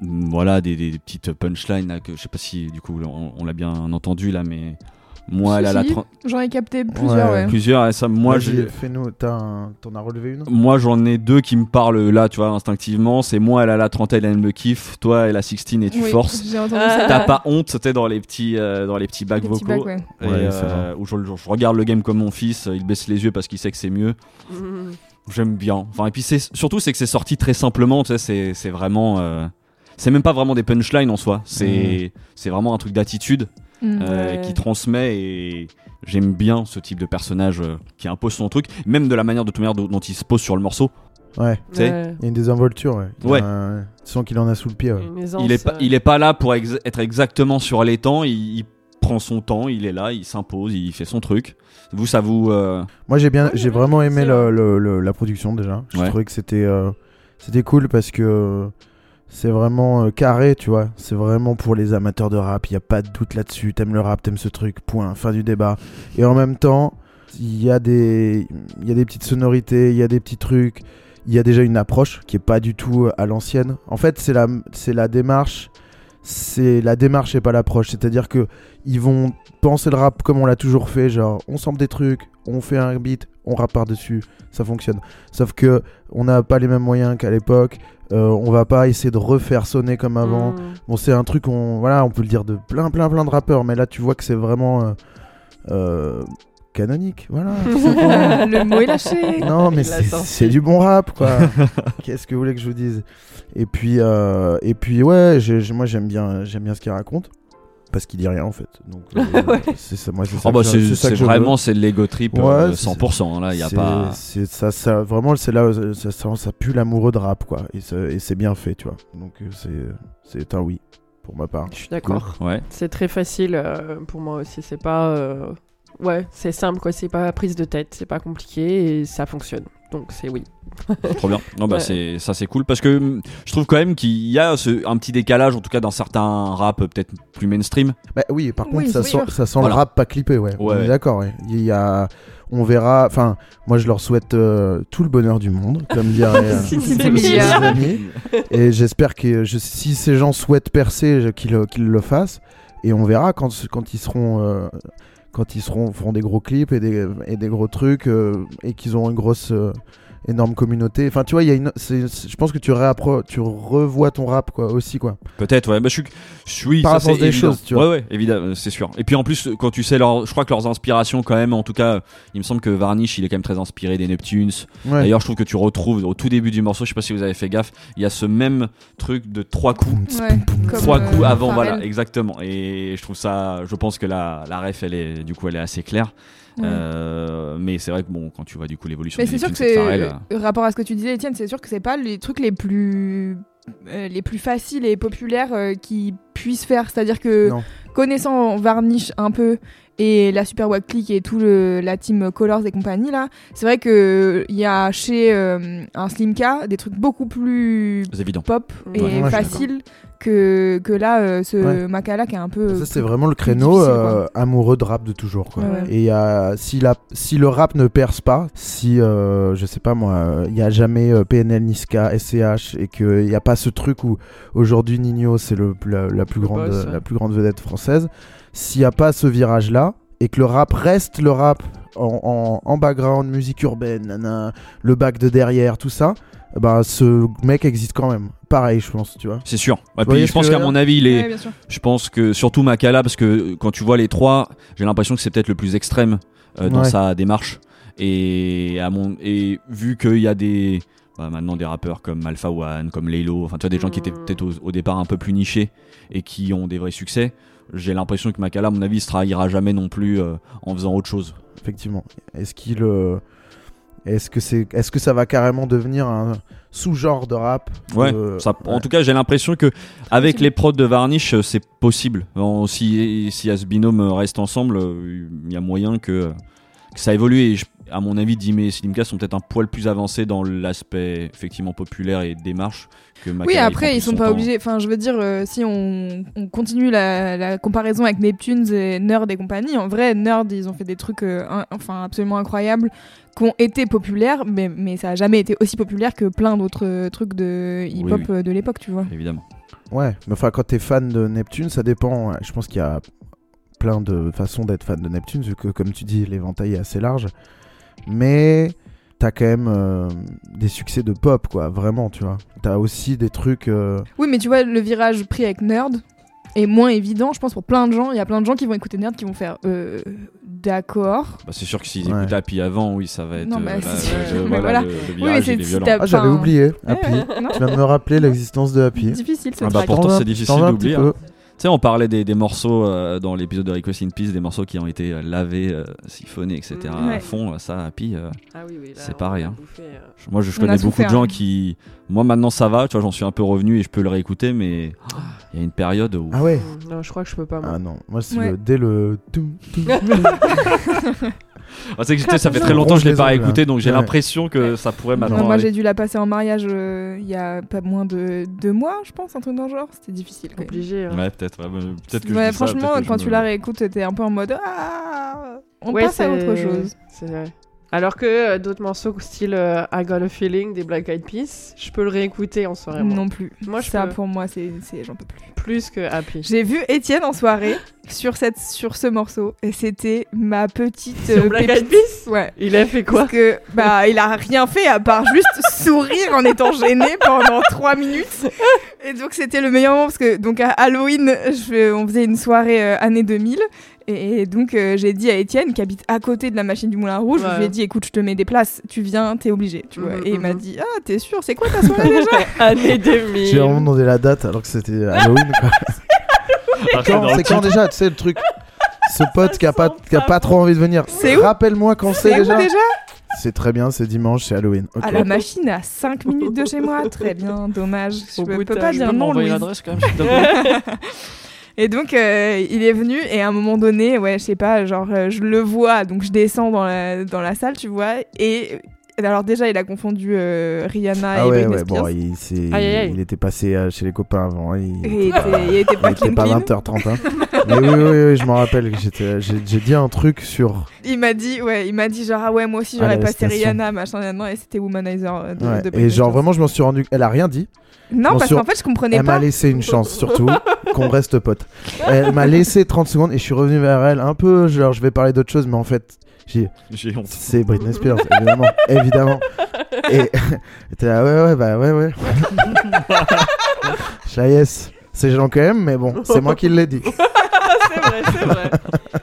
Voilà, des, petites punchlines là, que je sais pas si du coup on l'a bien entendu là, mais moi, elle a la si. J'en ai capté plusieurs, Ouais. ouais. plusieurs, et ça, moi, je, fais-nous. T'en as relevé une moi, j'en ai deux qui me parlent là, tu vois, instinctivement. C'est moi, elle a la trentaine, elle me kiffe. Toi, elle a 16 et tu Oui, forces. J'ai. T'as pas honte, c'était dans les petits, euh, dans les petits bacs Les petits vocaux. bacs, ouais. Et, Ouais, c'est euh, où je, je regarde le game comme mon fils, il baisse les yeux parce qu'il sait que c'est mieux. Mm. J'aime bien. Enfin, et puis c'est surtout c'est que c'est sorti très simplement. Tu sais, c'est c'est vraiment, euh, c'est même pas vraiment des punchlines en soi. C'est c'est vraiment un truc d'attitude Mm. euh, Ouais. qui transmet et j'aime bien ce type de personnage euh, qui impose son truc, même de la manière de toute manière dont, il se pose sur le morceau. Ouais, Tu sais, Ouais. il y a une désinvolture, ouais. Ouais. un- sens qu'il en a sous le pied, ouais. Une aisance, il est pas, euh, il est pas là pour ex- être exactement sur les temps. Il, il prend son temps, il est là, il s'impose, il fait son truc. Vous, ça vous, euh, Moi j'ai bien, Ouais, j'ai vraiment aimé la production déjà. Je Ouais. trouvais que c'était euh, c'était cool parce que euh, c'est vraiment euh, carré, tu vois. C'est vraiment pour les amateurs de rap. Il y a pas de doute là-dessus. T'aimes le rap, t'aimes ce truc. Point. Fin du débat. Et en même temps, il y a des y a des petites sonorités, il y a des petits trucs. Il y a déjà une approche qui est pas du tout euh, à l'ancienne. En fait, c'est la c'est la démarche. C'est la démarche et pas l'approche. C'est-à-dire que ils vont penser le rap comme on l'a toujours fait, genre on sample des trucs, on fait un beat, on rappe par-dessus, ça fonctionne. Sauf que on n'a pas les mêmes moyens qu'à l'époque, euh, on va pas essayer de refaire sonner comme avant. mm. Bon, c'est un truc, on, voilà, on peut le dire de plein, plein, plein de rappeurs, mais là tu vois que c'est vraiment euh, euh, canonique, voilà. [laughs] le mot est lâché. Non, mais c'est du bon rap, quoi. [laughs] Qu'est-ce que vous voulez que je vous dise? Et puis, euh, et puis ouais, moi j'aime bien, j'aime bien ce qu'il raconte. parce qu'il dit rien en fait. Donc [laughs] euh, c'est ça, moi c'est. Oh bah vraiment c'est de l'ego trip Ouais, euh, c'est- 100%. hein, Là, il y a pas. c'est ça, ça vraiment c'est là où ça, ça, ça pue l'amoureux de rap quoi et, c'est bien fait tu vois. Donc euh, c'est c'est un oui pour ma part. Je suis d'accord. Ouais. C'est très facile euh, pour moi aussi. C'est pas. Ouais, c'est simple quoi. C'est pas prise de tête. C'est pas compliqué et ça fonctionne. Donc c'est oui. [laughs] Trop bien. Non, bah, Ouais. c'est, ça, c'est cool parce que hum, je trouve quand même qu'il y a ce- un petit décalage, en tout cas dans certains rap euh, peut-être plus mainstream. Bah oui, par Oui, contre, ça sent, ça sent Voilà. le rap pas clippé, ouais. Ouais. On est d'accord, ouais. Il y a, on verra. Enfin, moi, je leur souhaite euh, tout le bonheur du monde, comme dirait [laughs] euh, Si, amis. Et j'espère que je- si ces gens souhaitent percer, qu'ils le- qu'ils le fassent. Et on verra quand, quand ils seront. euh, quand ils feront des gros clips et des, gros trucs euh, et qu'ils auront une grosse euh, énorme communauté enfin tu vois il y a une c'est- c'est- je pense que tu réappro- tu revois ton rap quoi aussi quoi Peut-être, ouais. Bah, je suis, je suis Par ça, la force c'est des évident. choses, tu vois. Ouais, ouais, évidemment, c'est sûr. Et puis en plus, quand tu sais leur, je crois que leurs inspirations, quand même, en tout cas, il me semble que Varnish, il est quand même très inspiré des Neptunes. ouais. D'ailleurs, je trouve que tu retrouves au tout début du morceau, je sais pas si vous avez fait gaffe, il y a ce même truc de trois coups. Ouais, Trois euh, coups avant, voilà, exactement. Et je trouve ça, je pense que la, la ref, elle est, du coup, elle est assez claire. Ouais. Euh, mais c'est vrai que bon, quand tu vois du coup l'évolution Mais c'est sûr que c'est euh, rapport à ce que tu disais, Étienne, c'est sûr que c'est pas les trucs les plus euh, les plus faciles et populaires euh, qui puissent faire. C'est-à-dire que Non. connaissant Varnish un peu et la Super Wack Click et tout le, la team Colors et compagnie là, c'est vrai que il y a chez euh, un Slimka des trucs beaucoup plus évident. pop et Ouais, que, que là euh, ce Ouais. Makala qui est un peu Ça, c'est vraiment le créneau euh, amoureux de rap de toujours. Quoi. Ouais, ouais. Et il y si, la, si le rap ne perce pas, si, euh, je sais pas moi, il n'y a jamais euh, PNL, Niska, SCH, et qu'il n'y a pas ce truc où aujourd'hui Nino c'est le, la, la plus Le grande, boss, ouais. la plus grande vedette française, s'il n'y a pas ce virage-là, et que le rap reste le rap en, en, en background, musique urbaine, le bac de derrière, tout ça, ben, ce mec existe quand même. Pareil, je pense, tu vois. C'est sûr. Et Vous puis je pense qu'à mon avis, il est, Ouais, je pense que surtout Makala, parce que quand tu vois les trois, j'ai l'impression que c'est peut-être le plus extrême euh, dans Ouais. sa démarche. Et, à mon, et vu qu'il y a des. bah, maintenant des rappeurs comme Alpha One, comme Laylo, enfin tu vois des gens qui étaient Mm. peut-être au, au départ un peu plus nichés et qui ont des vrais succès, j'ai l'impression que Makala, à mon avis, il se trahira jamais non plus euh, en faisant autre chose. effectivement. Est-ce qu'il euh, est-ce que c'est est-ce que ça va carrément devenir un sous-genre de rap Ouais, Euh, ça, en ouais. tout cas, j'ai l'impression que avec possible. les prods de Varnish, euh, c'est possible. En- si si ce binôme reste ensemble, il y a moyen que, que ça évolue. Et je- à mon avis, Dime et Slimka sont peut-être un poil plus avancés dans l'aspect effectivement populaire et démarche que Makala. Oui, après, ils sont son pas temps. obligés. Enfin, je veux dire, euh, si on, on continue la, la comparaison avec Neptunes et Nerd et compagnie, en vrai, Nerd, ils ont fait des trucs euh, un- enfin, absolument incroyables qui ont été populaires, mais, mais ça a jamais été aussi populaire que plein d'autres euh, trucs de hip-hop oui. de l'époque, tu vois. Évidemment. Ouais, mais enfin quand t'es fan de Neptune, ça dépend. Je pense qu'il y a plein de façons d'être fan de Neptune, vu que comme tu dis, l'éventail est assez large. Mais t'as quand même euh, des succès de pop, quoi. Vraiment, tu vois. T'as aussi des trucs. euh, Oui, mais tu vois, le virage pris avec Nerd est moins évident, je pense, pour plein de gens. Il y a plein de gens qui vont écouter Nerd qui vont faire euh, d'accord. Bah, c'est sûr que s'ils Ouais. écoutent Happy avant, oui, ça va être. Non, euh, bah, euh, mais voilà, voilà. le, le Oui, mais si Ah, j'avais oublié. Happy. Tu viens de me rappeler l'existence de Happy. difficile ce Ah bah, pourtant, vas- c'est difficile vas un d'oublier, sais, on parlait des, des morceaux euh, dans l'épisode de Request in Peace, des morceaux qui ont été euh, lavés, euh, siphonnés, etc. Mm. à fond. Ça, Happy, euh, Ah oui, oui. là, C'est pareil, hein. bouffé, euh. moi, je, connais beaucoup souffert, de gens hein. qui. Moi, maintenant, ça va, tu vois, j'en suis un peu revenu et je peux le réécouter, mais oh, il y a une période où. Ah ouais. Non, je crois que je peux pas. moi. Ah non, moi c'est Ouais. le, dès le. [laughs] [laughs] Ah, c'est que, ça fait très longtemps que je l'ai pas les ongles, réécouté, hein. donc j'ai Ouais. l'impression que ça pourrait Non, maintenant. moi aller. j'ai dû la passer en mariage euh, il y a pas moins de deux mois, je pense, un truc dans le genre. C'était difficile. Obligé. hein. Ouais, peut-être. ouais, peut-être que je Ouais, dis ça, franchement, peut-être que je quand me- tu la réécoutes, t'es un peu en mode Ah On Ouais, passe à c'est- autre chose. C'est vrai. Alors que euh, d'autres morceaux style euh, I Got a Feeling des Black Eyed Peas, je peux le réécouter en soirée. moi. Non plus. Moi, je ça peux. pour moi, c'est, c'est- j'en peux plus. Plus que Happy. J'ai vu Étienne en soirée [laughs] sur cette, sur ce morceau et c'était ma petite Sur euh, Black. Eyed Peas? Ouais. Il a fait quoi? Parce que bah il a rien fait à part juste [laughs] sourire en étant gêné pendant trois minutes. Et donc c'était le meilleur moment parce que donc à Halloween, je- on faisait une soirée année 2000 et, donc euh, j'ai dit à Étienne qui habite à côté de la machine du Moulin Rouge, je lui ai Ouais. dit écoute je te mets des places, tu viens, t'es obligé, tu vois. Mhm, Et il m'a mhm. dit ah t'es sûr, c'est quoi ta soirée déjà? [laughs] Année 2000. J'ai vraiment demandé la date alors que c'était [laughs] Halloween. quoi. Quand C'est quand déjà, tu sais, le truc. Ce pote qui a pas, qui a pas trop envie de venir. C'est où? Rappelle-moi quand c'est déjà. déjà? C'est très bien, c'est dimanche, c'est Halloween. Ok. À la machine à 5 minutes de chez moi. Très bien, dommage. Je Au peux, pas dire non, Louise. l'adresse quand même, [laughs] Et donc, euh, il est venu et à un moment donné, ouais, je sais pas, genre, euh, je le vois, donc je descends dans la, dans la salle, tu vois, et alors déjà, il a confondu euh, Rihanna Ah et ouais, Britney ouais, Spears. bon, il, s'est- Aïe, aïe, il était passé euh, chez les copains avant. hein, Il, il était, il était il pas était pas clean. 20h30. hein. Mais oui, oui, oui, je m'en rappelle. J'ai j'ai dit un truc sur. Il m'a dit, ouais, il m'a dit genre, ah ouais, moi aussi j'aurais la passé. Rihanna, machin, et c'était Womanizer euh, de, Ouais, de Et genre, Spears. vraiment, je m'en suis rendu. Elle a rien dit. Non, parce qu'en fait, je comprenais Elle m'a pas. laissé une chance, surtout, [laughs] qu'on reste potes. Elle m'a laissé 30 secondes et je suis revenu vers elle un peu. Genre, je vais parler d'autre chose, mais en fait, j'ai honte. C'est Britney Spears, évidemment. [laughs] évidemment. Et [laughs] t'es là, ouais, ouais, bah ouais, ouais. Je la yes. C'est gênant quand même, mais bon, c'est moi qui l'ai dit. [laughs] c'est vrai, c'est vrai.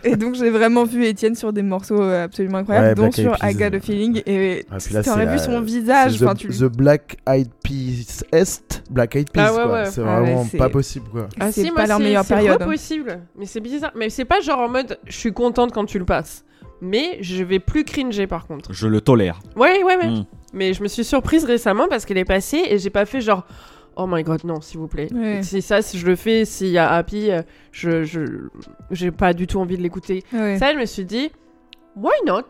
Et donc, j'ai vraiment vu Étienne sur des morceaux euh, absolument incroyables, Ouais, dont Black sur Peas. I Got a Feeling. Et Ah, puis là, tu aurais c'est vu la- son visage. Enfin, the, tu... the Black Eyed Peas Est, Black Eyed Peas, Ah ouais, quoi. ouais. C'est Ah ouais, vraiment c'est- pas possible, quoi. Ah C'est si, pas moi, leur c'est- meilleure c'est période, hein. possible. Mais c'est bizarre. Mais c'est pas genre en mode je suis contente quand tu le passes. Mais je vais plus cringer par contre. Je le tolère. Ouais, ouais, ouais. Mm. Mais je me suis surprise récemment parce qu'elle est passée et j'ai pas fait genre oh my god non s'il vous plaît. Ouais. Si ça si je le fais s'il y a Happy euh, je je j'ai pas du tout envie de l'écouter. Ouais. Ça je me suis dit why not?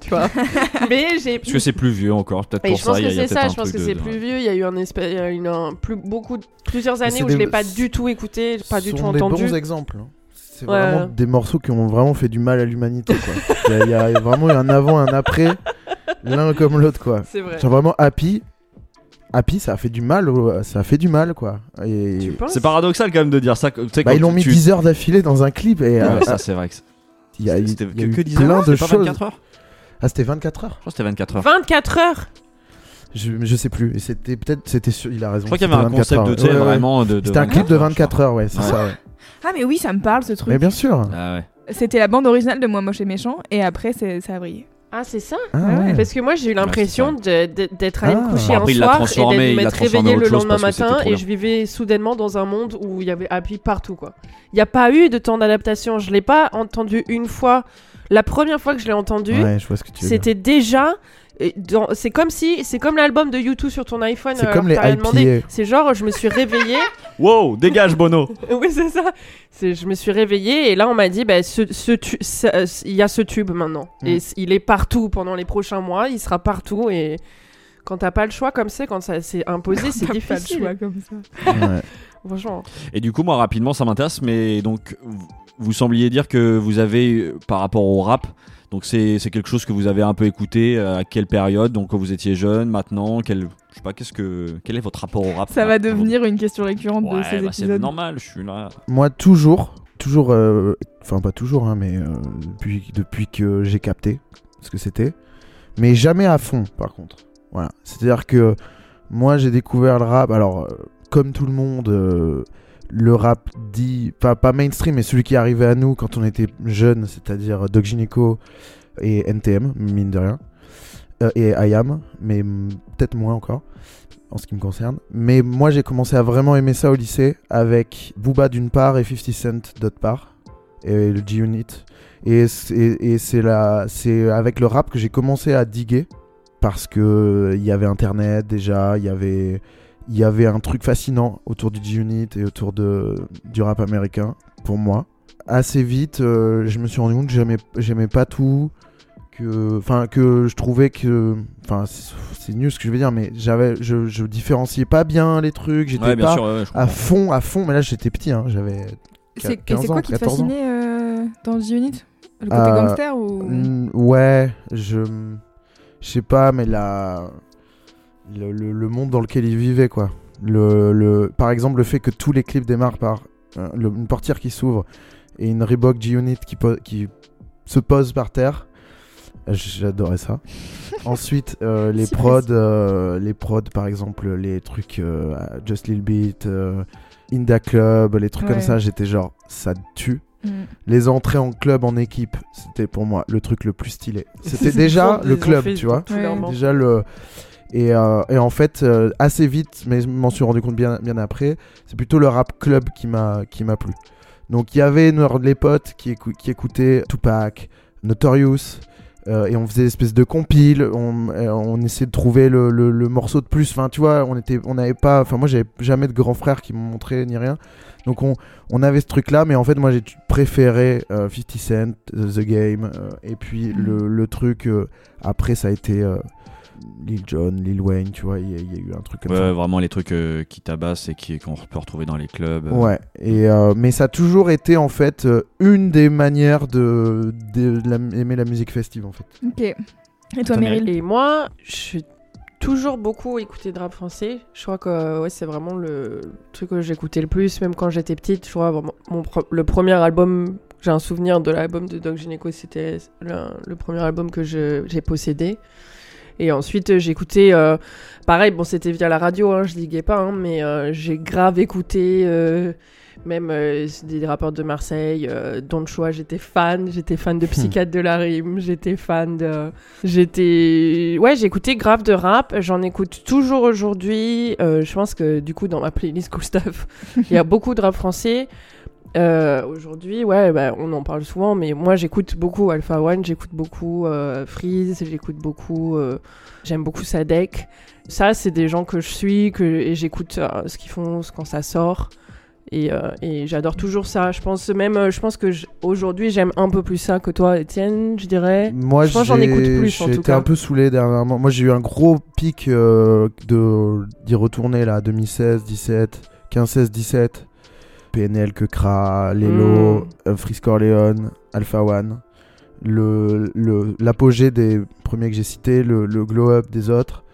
Tu vois. [laughs] Mais j'ai Parce que c'est plus vieux encore, peut-être et pour je pense ça. il y a- que c'est ça, je pense que c'est de- plus vieux. Il y a eu un espèce, il y a eu une, un- plus, beaucoup, plusieurs années où je des- l'ai pas du tout écouté, pas du Ce tout sont des entendu. bons exemples. C'est Ouais. vraiment des morceaux qui ont vraiment fait du mal à l'humanité, quoi. Il y, a- il y a vraiment eu un avant, un après, l'un comme l'autre, quoi. C'est vrai. Genre vraiment Happy. Happy, ça a fait du mal, ça a fait du mal, quoi. Et C'est paradoxal quand même de dire ça. que- tu sais, bah, ils l'ont mis tu- 10 heures d'affilée dans un clip et Ouais, euh, ça c'est vrai que c'est- il y a, y a que, eu que 10 plein heures, de pas choses. 24 heures Ah, c'était 24 heures Je crois que c'était 24 heures. 24 heures je, je sais plus. Et c'était peut-être, c'était sûr, il a raison. Je crois qu'il y avait un c'était 24 concept de, heures. Ouais, ouais. vraiment de. de C'était un clip de heures, je 24 crois. heures, ouais, c'est Ouais. ça. ouais. Ah, mais oui, ça me parle ce truc. Mais bien sûr. Ah ouais. C'était la bande originale de Moi Moche et Méchant, et après, c'est- ça a brillé. Ah, c'est ça Ah, Ouais. Parce que moi, j'ai eu l'impression de- de- d'être allée Ah. me coucher Bon, un après, l'a soir et l'a m'être en le lendemain matin et je vivais soudainement dans un monde où il y avait Happy partout, quoi. Il n'y a pas eu de temps d'adaptation. Je l'ai pas entendu une fois. La première fois que je l'ai entendu, Ouais, je vois ce que tu veux dire. c'était déjà. C'est comme si, c'est comme l'album de U2 sur ton iPhone. C'est euh, comme les demandé. IPA. C'est genre, je me suis réveillée. [laughs] Wow, dégage Bono [laughs] oui, c'est ça. C'est, je me suis réveillée et là, on m'a dit, bah, ce, ce tu- ça- euh, il y a ce tube maintenant. Mm. Et il est partout pendant les prochains mois. Il sera partout et quand t'as pas le choix comme c'est, quand ça s'est imposé, c'est T'as difficile. Pas le choix comme ça. Ouais. [laughs] Et du coup, moi, rapidement, ça m'intéresse, mais donc, vous- sembliez dire que vous avez, euh, par rapport au rap, donc c'est c'est quelque chose que vous avez un peu écouté, euh, à quelle période, donc quand vous étiez jeune, maintenant, quel, je sais pas, qu'est-ce que, quel est votre rapport au rap? Ça va devenir une question récurrente Ouais, de ces bah, c'est épisodes. normal, je suis là. Moi, toujours, toujours, euh, enfin pas toujours, hein, mais euh, depuis, depuis que j'ai capté ce que c'était, mais jamais à fond, par contre. Voilà. C'est-à-dire que moi, j'ai découvert le rap, alors, euh, comme tout le monde, euh, le rap dit, pas, pas mainstream, mais celui qui arrivait à nous quand on était jeunes, c'est-à-dire Doc Gynéco et NTM, mine de rien, euh, et IAM, mais peut-être moins encore en ce qui me concerne. Mais moi, j'ai commencé à vraiment aimer ça au lycée avec Booba d'une part et 50 Cent d'autre part, et le G-Unit. Et c'est et c'est avec le rap que j'ai commencé à diguer parce que il y avait Internet déjà, il y avait il y avait un truc fascinant autour du G-Unit et autour de, du rap américain pour moi. Assez vite, euh, je me suis rendu compte que j'aimais j'aimais pas tout, que enfin que je trouvais que enfin c'est c'est nul ce que je veux dire, mais j'avais je, je différenciais pas bien les trucs, j'étais Ouais, pas sûr, ouais, ouais, je à fond à fond, mais là j'étais petit, hein, j'avais C'est- Et 15 c'est quoi ans, qui te 14 ans. fascinait euh, dans The Unit Le côté Euh, gangster ou Mm, ouais, je. Je sais pas, mais la. Le, le- le monde dans lequel il vivait, quoi. Le, le, par exemple, le fait que tous les clips démarrent par euh, le- une portière qui s'ouvre et une Reebok G-Unit qui, po- qui se pose par terre. J'adorais ça. [laughs] Ensuite, euh, les prods, euh, les prods, par exemple, les trucs euh, Just Lil Beat, euh, Inda Club, les trucs Ouais. comme ça, j'étais genre, ça tue. Mm. Les entrées en club en équipe, c'était pour moi le truc le plus stylé. [laughs] C'était déjà le club, tu vois. Ouais. Déjà le et, euh, et en fait euh, assez vite, mais je m'en suis rendu compte bien bien après, c'est plutôt le rap club qui m'a qui m'a plu. Donc il y avait les potes qui, écou- qui écoutaient Tupac, Notorious, euh, et on faisait des espèces de compiles, on, on essayait de trouver le, le- le morceau de plus. Enfin, tu vois, on était, on n'avait pas. Enfin, moi, j'avais jamais de grands frères qui m'ont montré ni rien. Donc on, on avait ce truc-là, mais en fait, moi, j'ai préféré euh, 50 Cent, The Game, et puis le, le truc. après, ça a été Lil Jon, Lil Wayne, tu vois, il y, a- il y a eu un truc comme ça. Ouais, vraiment les trucs euh, qui tabassent et qui- qu'on peut retrouver dans les clubs. euh. Ouais, et euh, mais ça a toujours été en fait une des manières de, de la- aimer la musique festive en fait. Ok. Et toi, Meryl? Et moi, je suis toujours beaucoup écouté de rap français. Je crois que ouais, c'est vraiment le truc que j'écoutais le plus, même quand j'étais petite. Je crois vraiment, mon pro- le premier album, j'ai un souvenir de l'album de Doc Gynéco, c'était le, le premier album que je- j'ai possédé. Et ensuite, euh, écouté, euh, pareil, bon, c'était via la radio, hein, je diguais pas, hein, mais euh, j'ai grave écouté, euh, même des rappeurs de Marseille, Don Choix, j'étais fan, j'étais fan de Psychiatre de la Rime, j'étais fan de. J'étais. Ouais, j'écoutais grave de rap, j'en écoute toujours aujourd'hui. je pense que du coup, dans ma playlist Cool Stuff, il y a [laughs] beaucoup de rap français. Euh, aujourd'hui, ouais, bah, on en parle souvent, mais moi j'écoute beaucoup Alpha One, j'écoute beaucoup euh, Freeze, j'écoute beaucoup, euh, j'aime beaucoup Sadek. Ça, c'est des gens que je suis, que et j'écoute euh, ce qu'ils font quand ça sort. Et, et j'adore toujours ça. Je pense même, je pense que aujourd'hui j'aime un peu plus ça que toi, Étienne, je dirais. Moi, Je pense que j'en écoute plus, cas. un peu saoulé dernièrement. Moi, j'ai eu un gros pic de d'y retourner là, 2016, 17, 15, 16, 17. PNL, Kekra, Lelo, Mm. Frisk Orleans, Alpha One. Le le- l'apogée des premiers que j'ai cités, le, le glow up des autres.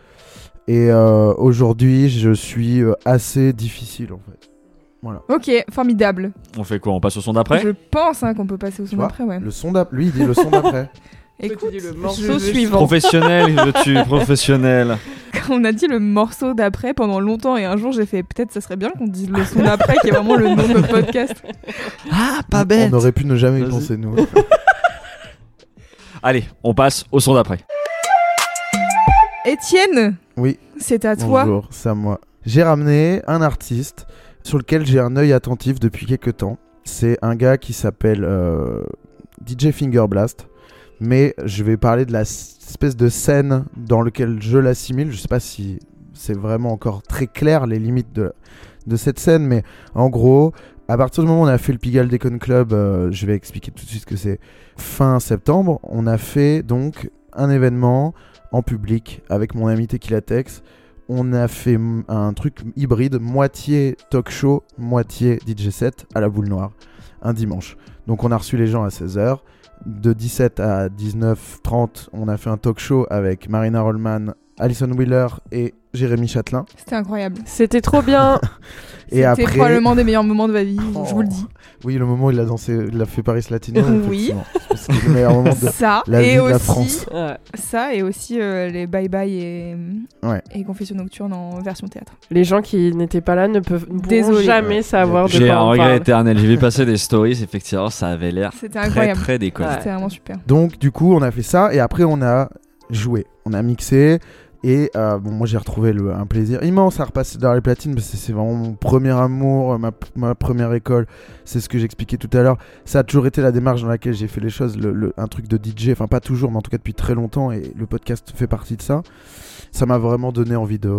Et euh, aujourd'hui, je suis euh, assez difficile en fait. Voilà. Ok, formidable. On fait quoi? On passe au son d'après? Je pense hein, qu'on peut passer au son vois, après, ouais. Le son d'après, lui, il dit le son d'après. [laughs] Écoute, dis le je- morceau je- suivant. Professionnel, veux-tu [laughs] Professionnel. Quand on a dit le morceau d'après pendant longtemps et un jour j'ai fait peut-être ça serait bien qu'on dise le son d'après qui est vraiment le nom de [laughs] podcast. Ah, pas On aurait pu ne jamais y penser, nous. Allez, on passe au son d'après. Étienne, Oui. c'est à toi. Bonjour, c'est à moi. J'ai ramené un artiste sur lequel j'ai un œil attentif depuis quelques temps. C'est un gars qui s'appelle euh, DJ Finger Blast. Mais je vais parler de la espèce de scène dans laquelle je l'assimile. Je sais pas si c'est vraiment encore très clair les limites de, de cette scène, mais en gros, à partir du moment où on a fait le Pigalle Decon Club, euh, je vais expliquer tout de suite que c'est. Fin septembre, on a fait donc un événement en public avec mon ami Tequila Tex. On a fait un truc hybride, moitié talk show, moitié DJ set à la boule noire, un dimanche. Donc on a reçu les gens à 16h. De 17 à 19h30, on a fait un talk show avec Marina Rollman, Alison Wheeler et Jérémy Châtelain. C'était incroyable. C'était trop bien. [laughs] Et C'était après, probablement des meilleurs moments de ma vie, Oh. je vous le dis. oui, le moment où il a dansé, il a fait Paris Latino. Oui. C'est le meilleur moment de Ça la vie et de la aussi France. Ouais. ça et aussi euh, les bye bye et Ouais. et confession nocturne en version théâtre. Les gens qui n'étaient pas là ne peuvent jamais Ouais. savoir de J'ai quoi un on regret parle. éternel. J'ai vu passer des stories, effectivement, ça avait l'air C'était très incroyable. très. Ouais. C'était vraiment super. Donc du coup, on a fait ça et après on a joué, on a mixé et euh, bon, moi j'ai retrouvé le, un plaisir immense à repasser dans les platines parce que c'est vraiment mon premier amour, ma, ma première école. C'est ce que j'expliquais tout à l'heure. Ça a toujours été la démarche dans laquelle j'ai fait les choses, le, le- un truc de DJ, enfin pas toujours, mais en tout cas depuis très longtemps et le podcast fait partie de ça. Ça m'a vraiment donné envie de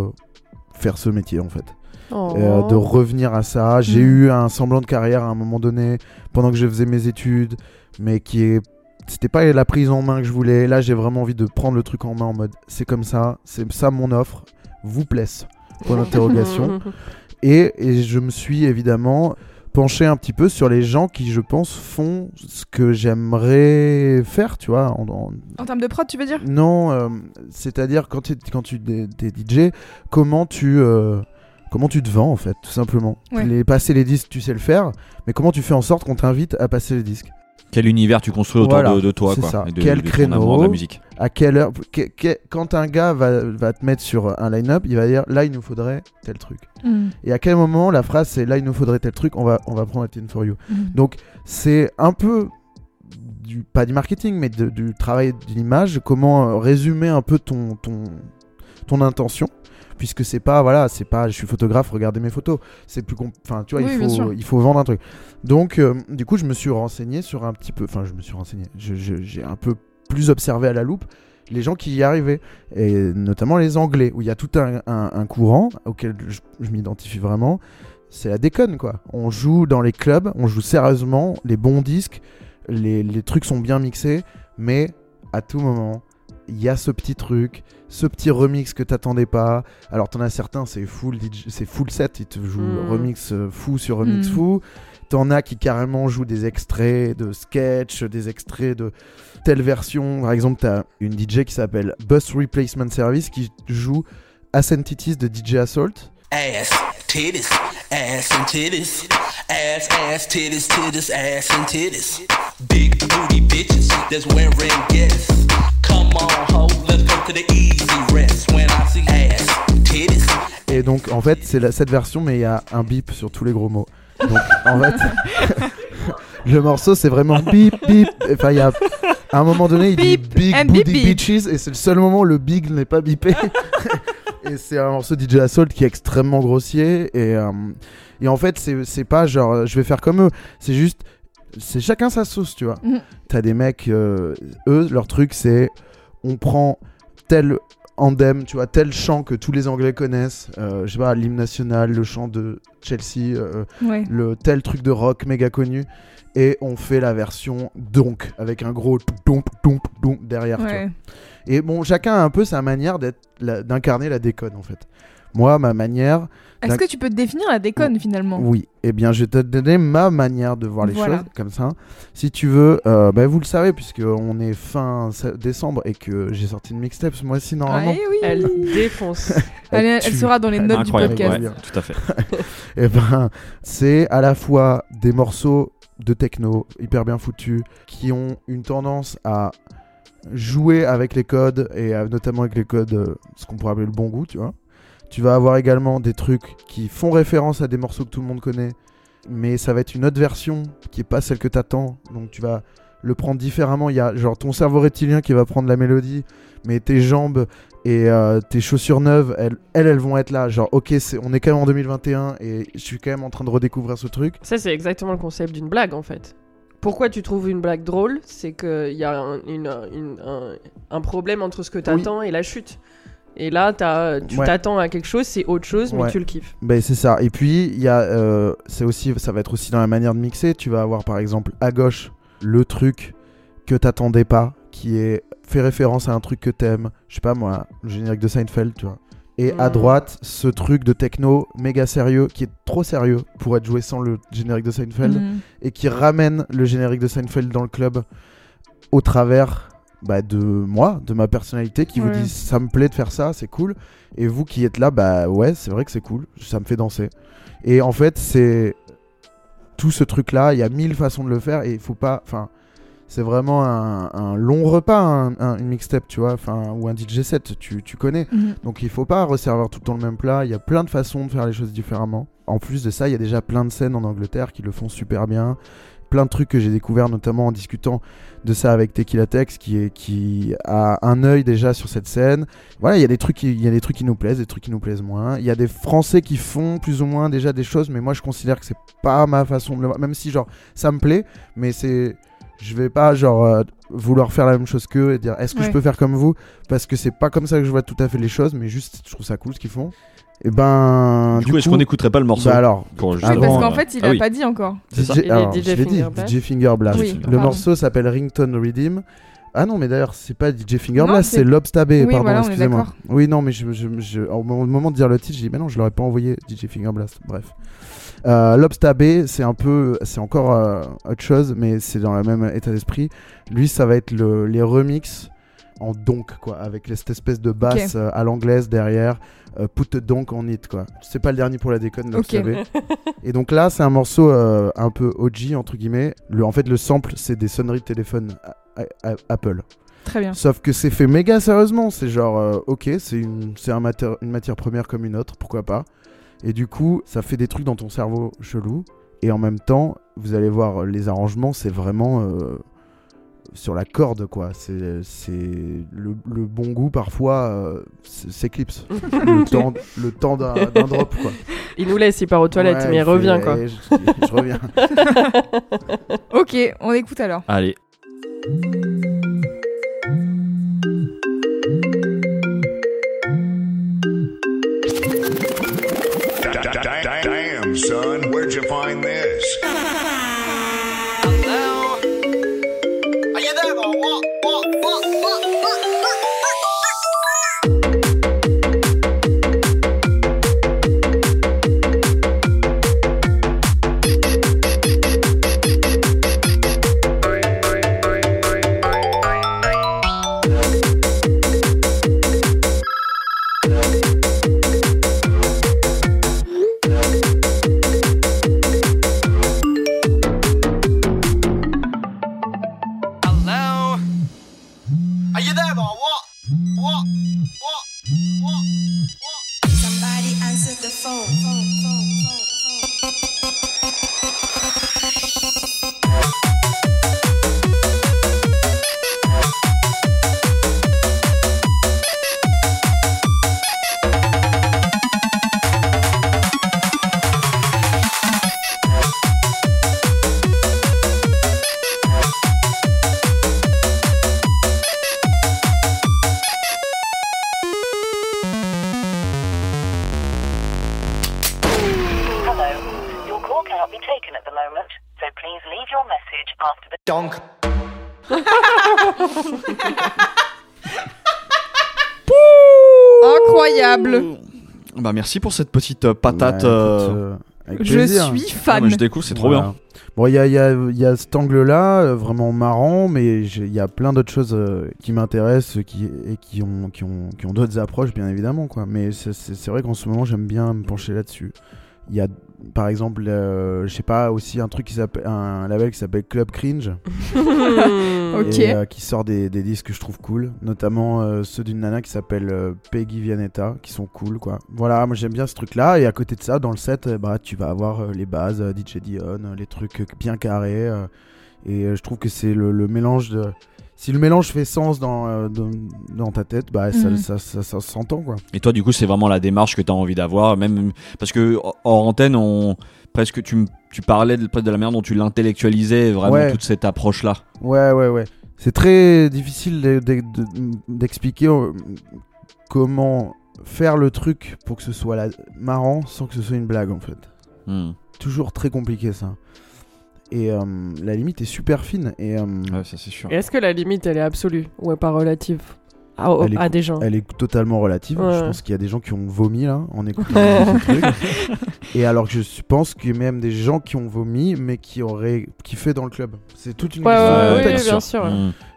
faire ce métier en fait. Oh. Euh, de revenir à ça. J'ai Mm. eu un semblant de carrière à un moment donné pendant que je faisais mes études, mais qui est c'était pas la prise en main que je voulais. Là, j'ai vraiment envie de prendre le truc en main en mode c'est comme ça, c'est ça mon offre, vous plaise. Point d'interrogation. [laughs] Et, et je me suis évidemment penché un petit peu sur les gens qui, je pense, font ce que j'aimerais faire, tu vois, en- en, En termes de prod, tu veux dire? Non, euh, c'est-à-dire quand, quand tu es DJ, comment tu, euh, comment tu te vends en fait, tout simplement. Ouais. Les, passer les disques, tu sais le faire, mais comment tu fais en sorte qu'on t'invite à passer les disques? Quel univers tu construis autour Voilà, de, de toi, c'est quoi. ça. et de, Quel de créneau de la musique. À quelle heure que- que- Quand un gars va, va te mettre sur un line-up, il va dire là il nous faudrait tel truc. Mm. Et à quel moment la phrase c'est là il nous faudrait tel truc, on va, on va prendre Teen for You. Mm. Donc c'est un peu du, pas du marketing, mais de- du travail d'une image. Comment euh, résumer un peu ton, ton, ton intention puisque c'est pas voilà c'est pas je suis photographe regardez mes photos. C'est plus enfin tu vois Oui, il faut il faut vendre un truc. Donc euh, du coup je me suis renseigné sur un petit peu enfin je me suis renseigné j'ai un peu plus observé à la loupe les gens qui y arrivaient et notamment les anglais où il y a tout un, un- un courant auquel je, je m'identifie vraiment. C'est la déconne quoi. On joue dans les clubs on joue sérieusement les bons disques les, les trucs sont bien mixés mais à tout moment il y a ce petit truc ce petit remix que t'attendais pas alors t'en as certains c'est full DJ c'est full set ils te jouent Mm. remix euh, fou sur remix Mm. fou T'en as qui carrément jouent des extraits de sketch, des extraits de telle version. Par exemple, t'as une DJ qui s'appelle Bus Replacement Service qui joue Ascent Titties de DJ Assault. ass, titties, ass and titties, ass, ass, titties, titties, ass and titties. Big booty bitches that's wearing guests. Come on, ho, let's go to the easy rest. When I see ass, titties, Et donc, en fait, c'est la- cette version, mais il y a un bip sur tous les gros mots. Donc, en fait, [laughs] le morceau, c'est vraiment bip, bip. Enfin, il y a. À un moment donné, il dit Big Booty. Bitches, et c'est le seul moment où le big n'est pas bipé. [laughs] et c'est un morceau DJ Assault qui est extrêmement grossier. Et, euh, et en fait, c'est pas genre, euh, je vais faire comme eux. C'est juste, c'est chacun sa sauce, tu vois. Mhm. T'as des mecs, euh, eux, leur truc, c'est on prend tel andem, tu vois, tel chant que tous les Anglais connaissent. euh, je sais pas, l'hymne national, le chant de Chelsea, euh, Ouais. le tel truc de rock méga connu. Et on fait la version donc, avec un gros donc, donc, donc derrière. tu vois. Et bon, chacun a un peu sa manière d'incarner la déconne en fait. Moi, ma manière, Est-ce que tu peux te définir la déconne finalement? Oui. Eh bien, je vais te donner ma manière de voir les Voilà. choses comme ça. Si tu veux, euh, bah, vous le savez, puisque on est fin décembre et que j'ai sorti une mixtape ce mois-ci normalement. Ouais, oui. Elle défonce. [laughs] Elle, sera dans les notes Incroyable, du podcast. ouais, tout à fait. [laughs] Et ben, c'est à la fois des morceaux de techno hyper bien foutus qui ont une tendance à jouer avec les codes et notamment avec les codes, euh, ce qu'on pourrait appeler le bon goût, tu vois. Tu vas avoir également des trucs qui font référence à des morceaux que tout le monde connaît, mais ça va être une autre version qui est pas celle que t'attends. Donc tu vas le prendre différemment. Il y a genre ton cerveau reptilien qui va prendre la mélodie, mais tes jambes et euh, tes chaussures neuves, elles, elles, elles vont être là. Genre, ok, on est quand même en 2021 et je suis quand même en train de redécouvrir ce truc. Ça, c'est exactement le concept d'une blague en fait. Pourquoi tu trouves une blague drôle C'est qu'il y a un, une- une- un, un problème entre ce que tu attends et la chute. Et là, t'as- tu Ouais. t'attends à quelque chose, c'est autre chose, mais Ouais. tu le kiffes. Ben c'est ça. Et puis il y a, euh, c'est aussi, ça va être aussi dans la manière de mixer. Tu vas avoir par exemple à gauche le truc que t'attendais pas, qui est fait référence à un truc que t'aimes. Je sais pas moi, le générique de Seinfeld, tu vois. Et à Mm. droite, ce truc de techno méga sérieux, qui est trop sérieux pour être joué sans le générique de Seinfeld, Mhm. et qui ramène le générique de Seinfeld dans le club au travers bah, de moi, de ma personnalité, qui vous dit ça me plaît de faire ça, c'est cool. Et vous qui êtes là, bah ouais, c'est vrai que c'est cool, ça me fait danser. Et en fait, c'est tout ce truc-là, il y a mille façons de le faire et il faut pas. Enfin, c'est vraiment un, un long repas, un- un- une mixtape, tu vois, enfin, ou un DJ set, tu, tu connais. Mhm. Donc il faut pas resservir tout le temps le même plat. Il y a plein de façons de faire les choses différemment. En plus de ça, il y a déjà plein de scènes en Angleterre qui le font super bien. Plein de trucs que j'ai découvert notamment en discutant de ça avec Tequila Tex qui, est, qui a un œil déjà sur cette scène. Voilà, il y a des trucs qui, il y a des trucs qui nous plaisent, des trucs qui nous plaisent moins. Il y a des Français qui font plus ou moins déjà des choses, mais moi je considère que c'est pas ma façon de le voir. Même si genre ça me plaît, mais c'est je vais pas genre euh, vouloir faire la même chose qu'eux et dire est-ce que je peux faire comme vous? Parce que c'est pas comme ça que je vois tout à fait les choses mais juste je trouve ça cool ce qu'ils font et ben Du coup, est-ce qu'on n'écouterait pas le morceau bah alors pour parce qu'en euh, fait, il ah a oui. pas dit encore. C'est ça. DJ, alors, DJ je l'ai dit, Finger Blast DJ Finger Blast. Oui, le pardon. morceau s'appelle Ringtone Redeem. Ah non, mais d'ailleurs, c'est pas DJ Finger c'est- Lobstabé, Oui, pardon, voilà, excusez-moi. Oui, non, mais je, je, je- au moment au moment de dire le titre, j'ai dit, mais non, je l'aurais pas envoyé DJ Finger Blast. Bref. Euh, Lobstabé, c'est un peu, c'est encore euh, autre chose, mais c'est dans le même état d'esprit. Lui, ça va être le, les remixes en donk, quoi, avec cette espèce de basse euh, à l'anglaise derrière. Euh, put donk on it, quoi. C'est pas le dernier pour la déconne. [laughs] Et donc là, c'est un morceau euh, un peu OG, entre guillemets. Le, en fait, le sample, c'est des sonneries de téléphone à- à- à- Apple. Très bien. Sauf que c'est fait méga sérieusement. C'est genre, ok, c'est une, un une matière première comme une autre, pourquoi pas. Et du coup, ça fait des trucs dans ton cerveau chelou. Et en même temps, vous allez voir, les arrangements, c'est vraiment. euh, sur la corde, quoi. C'est c'est le, le bon goût parfois euh, s'éclipse. [laughs] le temps, le temps d'un d'un drop, quoi. Il nous laisse, il part aux toilettes, Ouais, mais il revient quoi. Je, je reviens. [laughs] Ok, on écoute alors. Allez. Son, where'd you find this? Hello? Are you there? What? What? What? What? What? what? Merci pour cette petite euh, patate. Ouais, euh, écoute, euh, Je suis ah, fan. mais je découvre, c'est trop Voilà. bien. Bon, il y a, il y, a, il y a cet angle-là, vraiment marrant, mais il y a plein d'autres choses euh, qui m'intéressent qui, et qui ont, qui ont, qui ont d'autres approches, bien évidemment. Quoi. Mais c'est vrai qu'en ce moment, j'aime bien me pencher là-dessus. Il y a, par exemple, euh, je sais pas, aussi un truc qui s'appelle, un label qui s'appelle Club Cringe, [laughs] [laughs] Ok. et euh, qui sort des, des disques que je trouve cool, notamment euh, ceux d'une nana qui s'appelle euh, Peggy Vianetta, qui sont cool, quoi. Voilà, moi j'aime bien ce truc-là, et à côté de ça, dans le set, euh, bah, tu vas avoir euh, les bases, euh, DJ Dion, les trucs bien carrés, euh, et euh, je trouve que c'est le, le mélange de... Si le mélange fait sens dans, euh, dans, dans ta tête, bah, ça, Mhm. ça, ça, ça s'entend, quoi. Et toi, du coup, c'est vraiment la démarche que tu as envie d'avoir, même parce que hors antenne, on presque tu, m- tu parlais de, de la manière dont tu l'intellectualisais, vraiment Ouais. toute cette approche-là. Ouais, ouais, ouais. C'est très difficile de- de- de- d'expliquer euh, comment faire le truc pour que ce soit la- marrant sans que ce soit une blague, en fait. Hmm. toujours très compliqué ça. Et euh, la limite est super fine. Et euh, Ouais, ça c'est sûr. Et est-ce que la limite elle est absolue ou est pas relative à, Elle est à des gens elle est totalement relative. Ouais. Je pense qu'il y a des gens qui ont vomi là en écoutant [laughs] ce truc. Et alors que je pense qu'il y a même des gens qui ont vomi mais qui auraient kiffé dans le club. C'est toute une Ouais, question ouais, oui, bien sûr. ouais.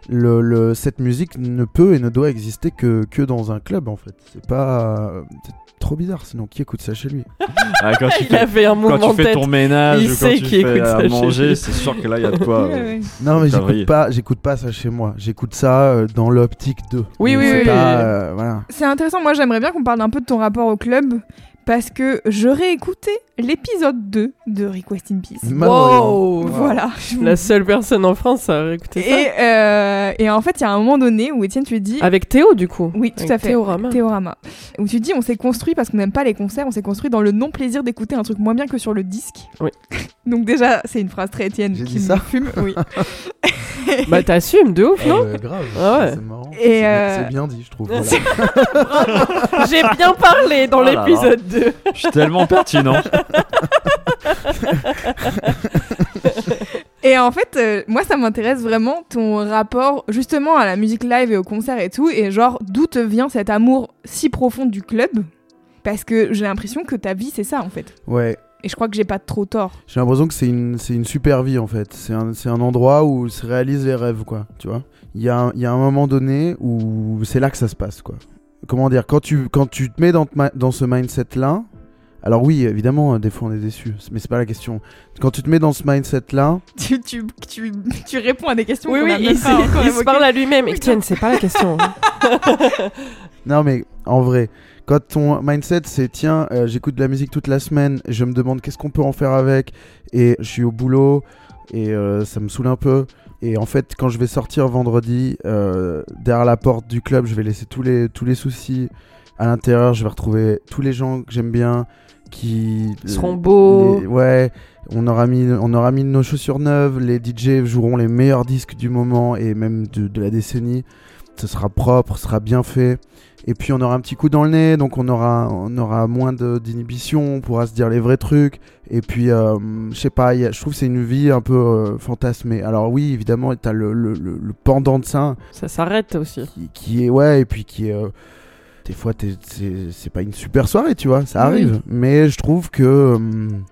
Le, le- cette musique ne peut et ne doit exister que, que dans un club en fait. C'est pas. C'est trop bizarre sinon qui écoute ça chez lui? [laughs] Ah, quand [laughs] tu Il a fais, fait un quand mouvement tu de fais tête. ton ménage Il ou sait quand tu qu'il fais écoute à ça chez manger, lui. c'est sûr que là il y a de quoi. [laughs] Euh. Non mais j'écoute pas, j'écoute pas ça chez moi. J'écoute ça euh, dans l'optique de. Oui, Mais oui, c'est oui, euh, voilà. C'est intéressant, moi j'aimerais bien qu'on parle un peu de ton rapport au club parce que j'aurais écouté l'épisode 2 de Request in Peace. Bah, Wow. Voilà. La seule personne en France à écouter ça. Et, euh, et en fait, il y a un moment donné où Étienne, tu lui dis. Avec Théo du coup. Oui, tout Avec à fait. Théorama. Théorama. Où tu dis, on s'est construit parce qu'on n'aime pas les concerts, on s'est construit dans le non-plaisir d'écouter un truc moins bien que sur le disque. Oui. [laughs] Donc, déjà, c'est une phrase très Étienne J'ai qui dit me ça fume. Oui. [laughs] Bah t'assumes de ouf, Ah non ouais, grave. Ah ouais. C'est marrant. Et, C'est- euh, C'est bien dit, je trouve. Voilà. [laughs] J'ai bien parlé dans Oh l'épisode 2. Je suis tellement pertinent. Et en fait, euh, moi, ça m'intéresse vraiment ton rapport justement à la musique live et au concert et tout. Et genre, d'où te vient cet amour si profond du club? Parce que j'ai l'impression que ta vie, c'est ça en fait. Ouais, Et je crois que j'ai pas trop tort. j'ai l'impression que c'est une, c'est une super vie en fait. C'est un, c'est un endroit où se réalisent les rêves, quoi. Tu vois Il y a, un- y a un moment donné où c'est là que ça se passe, quoi. Comment dire Quand tu, quand tu te mets dans, ce mindset-là, alors oui, évidemment, euh, des fois on est déçu, mais c'est pas la question. Quand tu te mets dans ce mindset-là, [laughs] Tu, tu, tu, tu réponds à des questions Oui, oui, a il, se- pas encore il se évoquées. parle à lui-même. Oui, Etienne, c'est pas la question. [laughs] Non mais en vrai, quand ton mindset c'est tiens, euh, j'écoute de la musique toute la semaine, je me demande qu'est-ce qu'on peut en faire avec, et je suis au boulot et euh, ça me saoule un peu. Et en fait, quand je vais sortir vendredi, euh, derrière la porte du club, je vais laisser tous les, tous les soucis à l'intérieur. Je vais retrouver tous les gens que j'aime bien qui Ils seront beaux. les- ouais, on aura mis on aura mis nos chaussures neuves, les DJ joueront les meilleurs disques du moment et même de, de la décennie. Ce sera propre, ce sera bien fait. Et puis on aura un petit coup dans le nez, donc on aura on aura moins d'inhibition, on pourra se dire les vrais trucs. Et puis euh, je sais pas, il y a- je trouve que c'est une vie un peu euh, fantasmée. Alors oui, évidemment, t'as le, le, le, le pendant de ça Ça s'arrête aussi. qui, qui est ouais et puis qui est euh, des fois t'es- c'est pas une super soirée tu vois ça Oui. arrive mais je trouve que hum,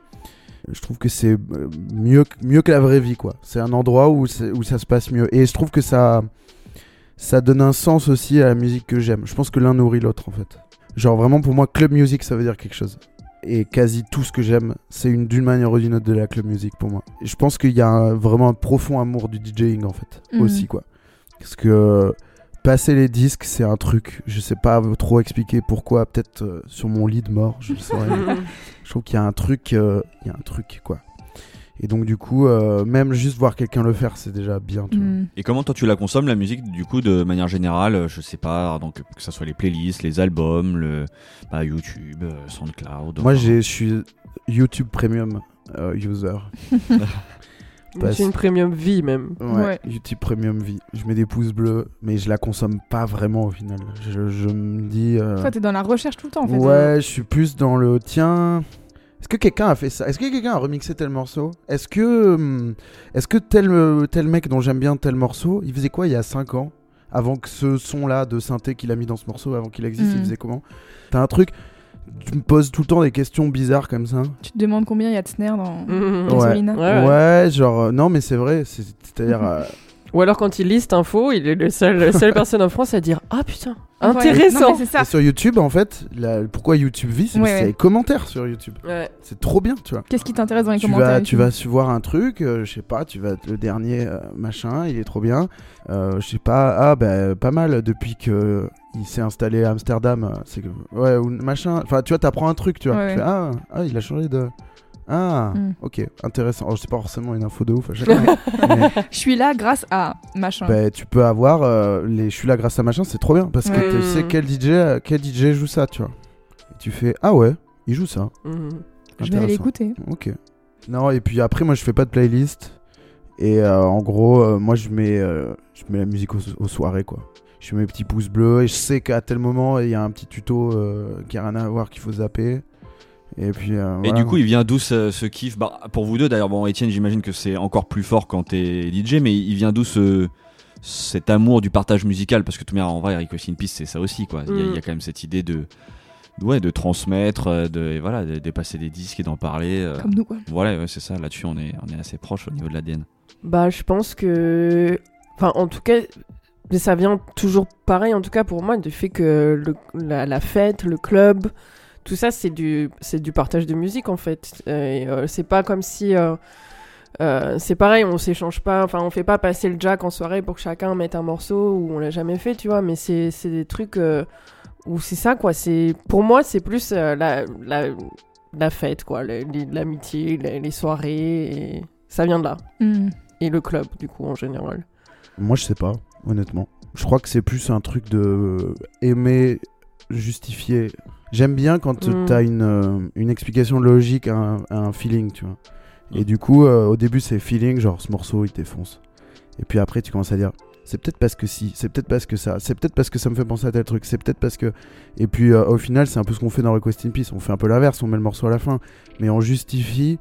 je trouve que c'est euh, mieux que- mieux que la vraie vie quoi c'est un endroit où où ça se passe mieux et je trouve que ça ça donne un sens aussi à la musique que j'aime je pense que l'un nourrit l'autre en fait genre vraiment pour moi club music ça veut dire quelque chose et quasi tout ce que j'aime c'est une d'une manière ou d'une autre de la club music pour moi et je pense qu'il y a un- vraiment un profond amour du DJing en fait Mhm. aussi quoi parce que euh, passer les disques, c'est un truc. Je sais pas trop expliquer pourquoi. Peut-être euh, sur mon lit de mort, je le saurais. [laughs] je trouve qu'il y a un truc, euh, il y a un truc quoi. Et donc du coup, euh, même juste voir quelqu'un le faire, c'est déjà bien. Tu vois. Mm. Et comment toi tu la consommes la musique du coup de manière générale euh, Je sais pas, donc que ce soit les playlists, les albums, le bah, YouTube, euh, SoundCloud. Moi, je suis YouTube Premium euh, user. [laughs] [laughs] C'est une premium vie même. Ouais, Ouais. YouTube Premium vie. Je mets des pouces bleus, mais je la consomme pas vraiment au final. Je, je me dis. euh, Toi, t'es dans la recherche tout le temps, en fait. Ouais, je suis plus dans le tiens. Est-ce que quelqu'un a fait ça? Est-ce que quelqu'un a remixé tel morceau? Est-ce que hum, est-ce que tel euh, tel mec dont j'aime bien tel morceau, il faisait quoi il y a 5 ans? Avant que ce son là de synthé qu'il a mis dans ce morceau avant qu'il existe, il Mhm. faisait comment? T'as un truc tu me poses tout le temps des questions bizarres comme ça? Tu te demandes combien il y a de snares dans. Gasolina. Ouais, Ouais, ouais. genre euh, non mais c'est vrai, c'est- c'est-à-dire euh, [laughs] Ou alors quand il lit cette info, il est le seul, la seule [laughs] personne en France à dire Ah putain, Ouais. intéressant. Non, ça. et sur YouTube en fait, la- pourquoi YouTube vit, c'est Ouais, les commentaires sur YouTube. Ouais. C'est trop bien, tu vois. Qu'est-ce qui t'intéresse dans les tu commentaires vas, tu vas su voir un truc, euh, je sais pas, tu vas le dernier euh, machin, il est trop bien. Euh, je sais pas, ah bah pas mal depuis que il s'est installé à Amsterdam, c'est que ouais ou machin. Enfin tu vois, t'apprends un truc, tu vois. Ouais, Tu fais, ah, ah il a changé de. Ah, Mm. ok, intéressant. Alors, c'est pas forcément une info de ouf à chaque fois. [laughs] mais, Je suis là grâce à machin. bah, tu peux avoir euh, les. Je suis là grâce à machin, c'est trop bien parce que tu sais quel DJ, quel DJ joue ça, tu vois. Et tu fais, ah ouais, il joue ça. Mhm. je vais aller écouter. Ok. Non, et puis après, moi, je fais pas de playlist. Et euh, en gros, euh, moi, je mets, euh, je mets la musique aux, aux soirées, quoi. Je mets mes petits pouces bleus et je sais qu'à tel moment, il y a un petit tuto euh, qui a rien à voir qu'il faut zapper. Et puis. euh, Et voilà. du coup, il vient d'où ce, ce kiff bah, Pour vous deux, d'ailleurs, bon, Étienne, j'imagine que c'est encore plus fort quand t'es DJ, mais il vient d'où ce cet amour du partage musical? Parce que tout en vrai, Eric in Peace, c'est ça aussi, quoi. Il y a- Mm. il y, a quand même cette idée de ouais, de transmettre, euh, de et voilà, de dépasser des disques et d'en parler. euh. Comme nous, quoi. Voilà, ouais, c'est ça. Là-dessus, on est on est assez proche au niveau de l'ADN. Bah, je pense que. Enfin, en tout cas, mais ça vient toujours pareil, en tout cas pour moi, du fait que le- la, la fête, le club, tout ça, c'est du, c'est du partage de musique, en fait. Et, euh, c'est pas comme si. euh, euh, c'est pareil, on s'échange pas, enfin, on fait pas passer le jack en soirée pour que chacun mette un morceau où on l'a jamais fait, tu vois, mais c'est, c'est des trucs euh, où c'est ça, quoi. C'est, pour moi, c'est plus euh, la, la, la fête, quoi, l'amitié, les, les soirées, et ça vient de là Mm. et le club du coup en général. Moi, je sais pas, honnêtement. Je crois que c'est plus un truc de euh, aimer justifier. J'aime bien quand Mm. t'as une, euh, une explication logique à un, à un feeling, tu vois. Et du coup, euh, au début, c'est feeling, genre ce morceau, il défonce. Et puis après, tu commences à dire, c'est peut-être parce que si, c'est peut-être parce que ça, c'est peut-être parce que ça me fait penser à tel truc, c'est peut-être parce que. Et puis euh, au final, c'est un peu ce qu'on fait dans Request in Peace. On fait un peu l'inverse, on met le morceau à la fin, mais on justifie.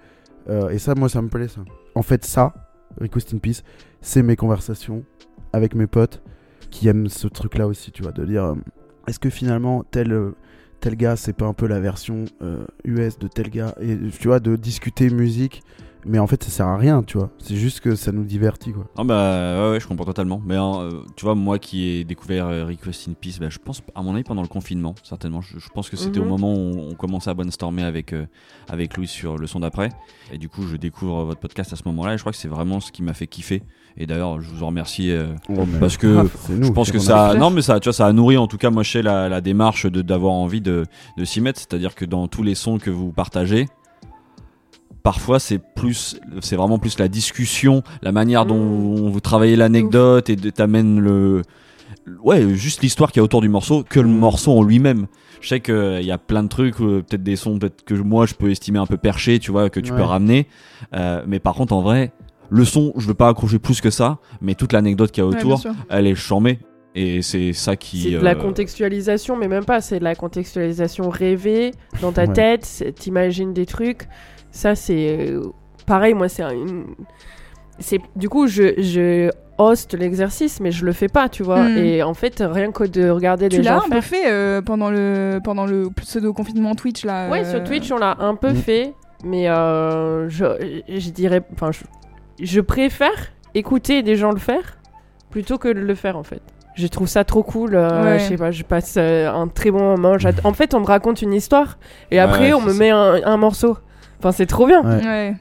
euh, et ça, moi, ça me plaît, ça. En fait, ça, Request in Peace, c'est mes conversations avec mes potes qui aiment ce truc-là aussi, tu vois, de dire, euh, est-ce que finalement, tel. Euh, tel gars, c'est pas un peu la version euh, US de tel gars et tu vois de discuter musique mais en fait ça sert à rien tu vois c'est juste que ça nous divertit quoi Ah bah ouais, ouais, je comprends totalement. Mais hein, euh, tu vois, moi qui ai découvert euh, Request in Peace, bah, je pense, à mon avis, pendant le confinement, certainement. Je, je pense que c'était Mhm. au moment où on commençait à brainstormer avec, euh, avec Louis sur le son d'après. Et du coup, je découvre votre podcast à ce moment-là. Et je crois que c'est vraiment ce qui m'a fait kiffer. Et d'ailleurs, je vous en remercie euh, parce que nous je pense que ça, non mais ça, tu vois, ça a nourri en tout cas moi chez la, la démarche de d'avoir envie de, de s'y mettre. C'est-à-dire que dans tous les sons que vous partagez, parfois c'est plus, c'est vraiment plus la discussion, la manière dont Mm. vous travaillez l'anecdote et t'amènes le, ouais, juste l'histoire qu'il y a autour du morceau que le morceau en lui-même. Je sais qu'il y a plein de trucs, euh, peut-être des sons, peut-être que moi je peux estimer un peu perché, tu vois, que tu peux ramener. Euh, mais par contre, en vrai, le son, je veux pas accrocher plus que ça, mais toute l'anecdote qu'il y a Ouais, autour, elle est charmée. Et c'est ça qui. C'est de la euh, contextualisation, mais même pas. C'est de la contextualisation rêvée dans ta Ouais. tête. c'est- T'imagines des trucs. Ça, c'est euh, pareil. Moi, c'est une. C'est du coup, je, je hoste l'exercice, mais je le fais pas, tu vois. Mm. Et en fait, rien que de regarder Tu les l'as gens un peu fait euh, pendant le pendant le pseudo confinement Twitch là. Ouais, euh, sur Twitch, on l'a un peu Mm. fait, mais euh, je, je dirais, enfin, je, je préfère écouter des gens le faire plutôt que de le faire en fait. Je trouve ça trop cool. euh, Ouais. Je sais pas, je passe euh, un très bon moment. J'ad- En fait, on me raconte une histoire et après, Ouais, on me met un, un morceau. Enfin, c'est trop bien. Ouais. Ouais.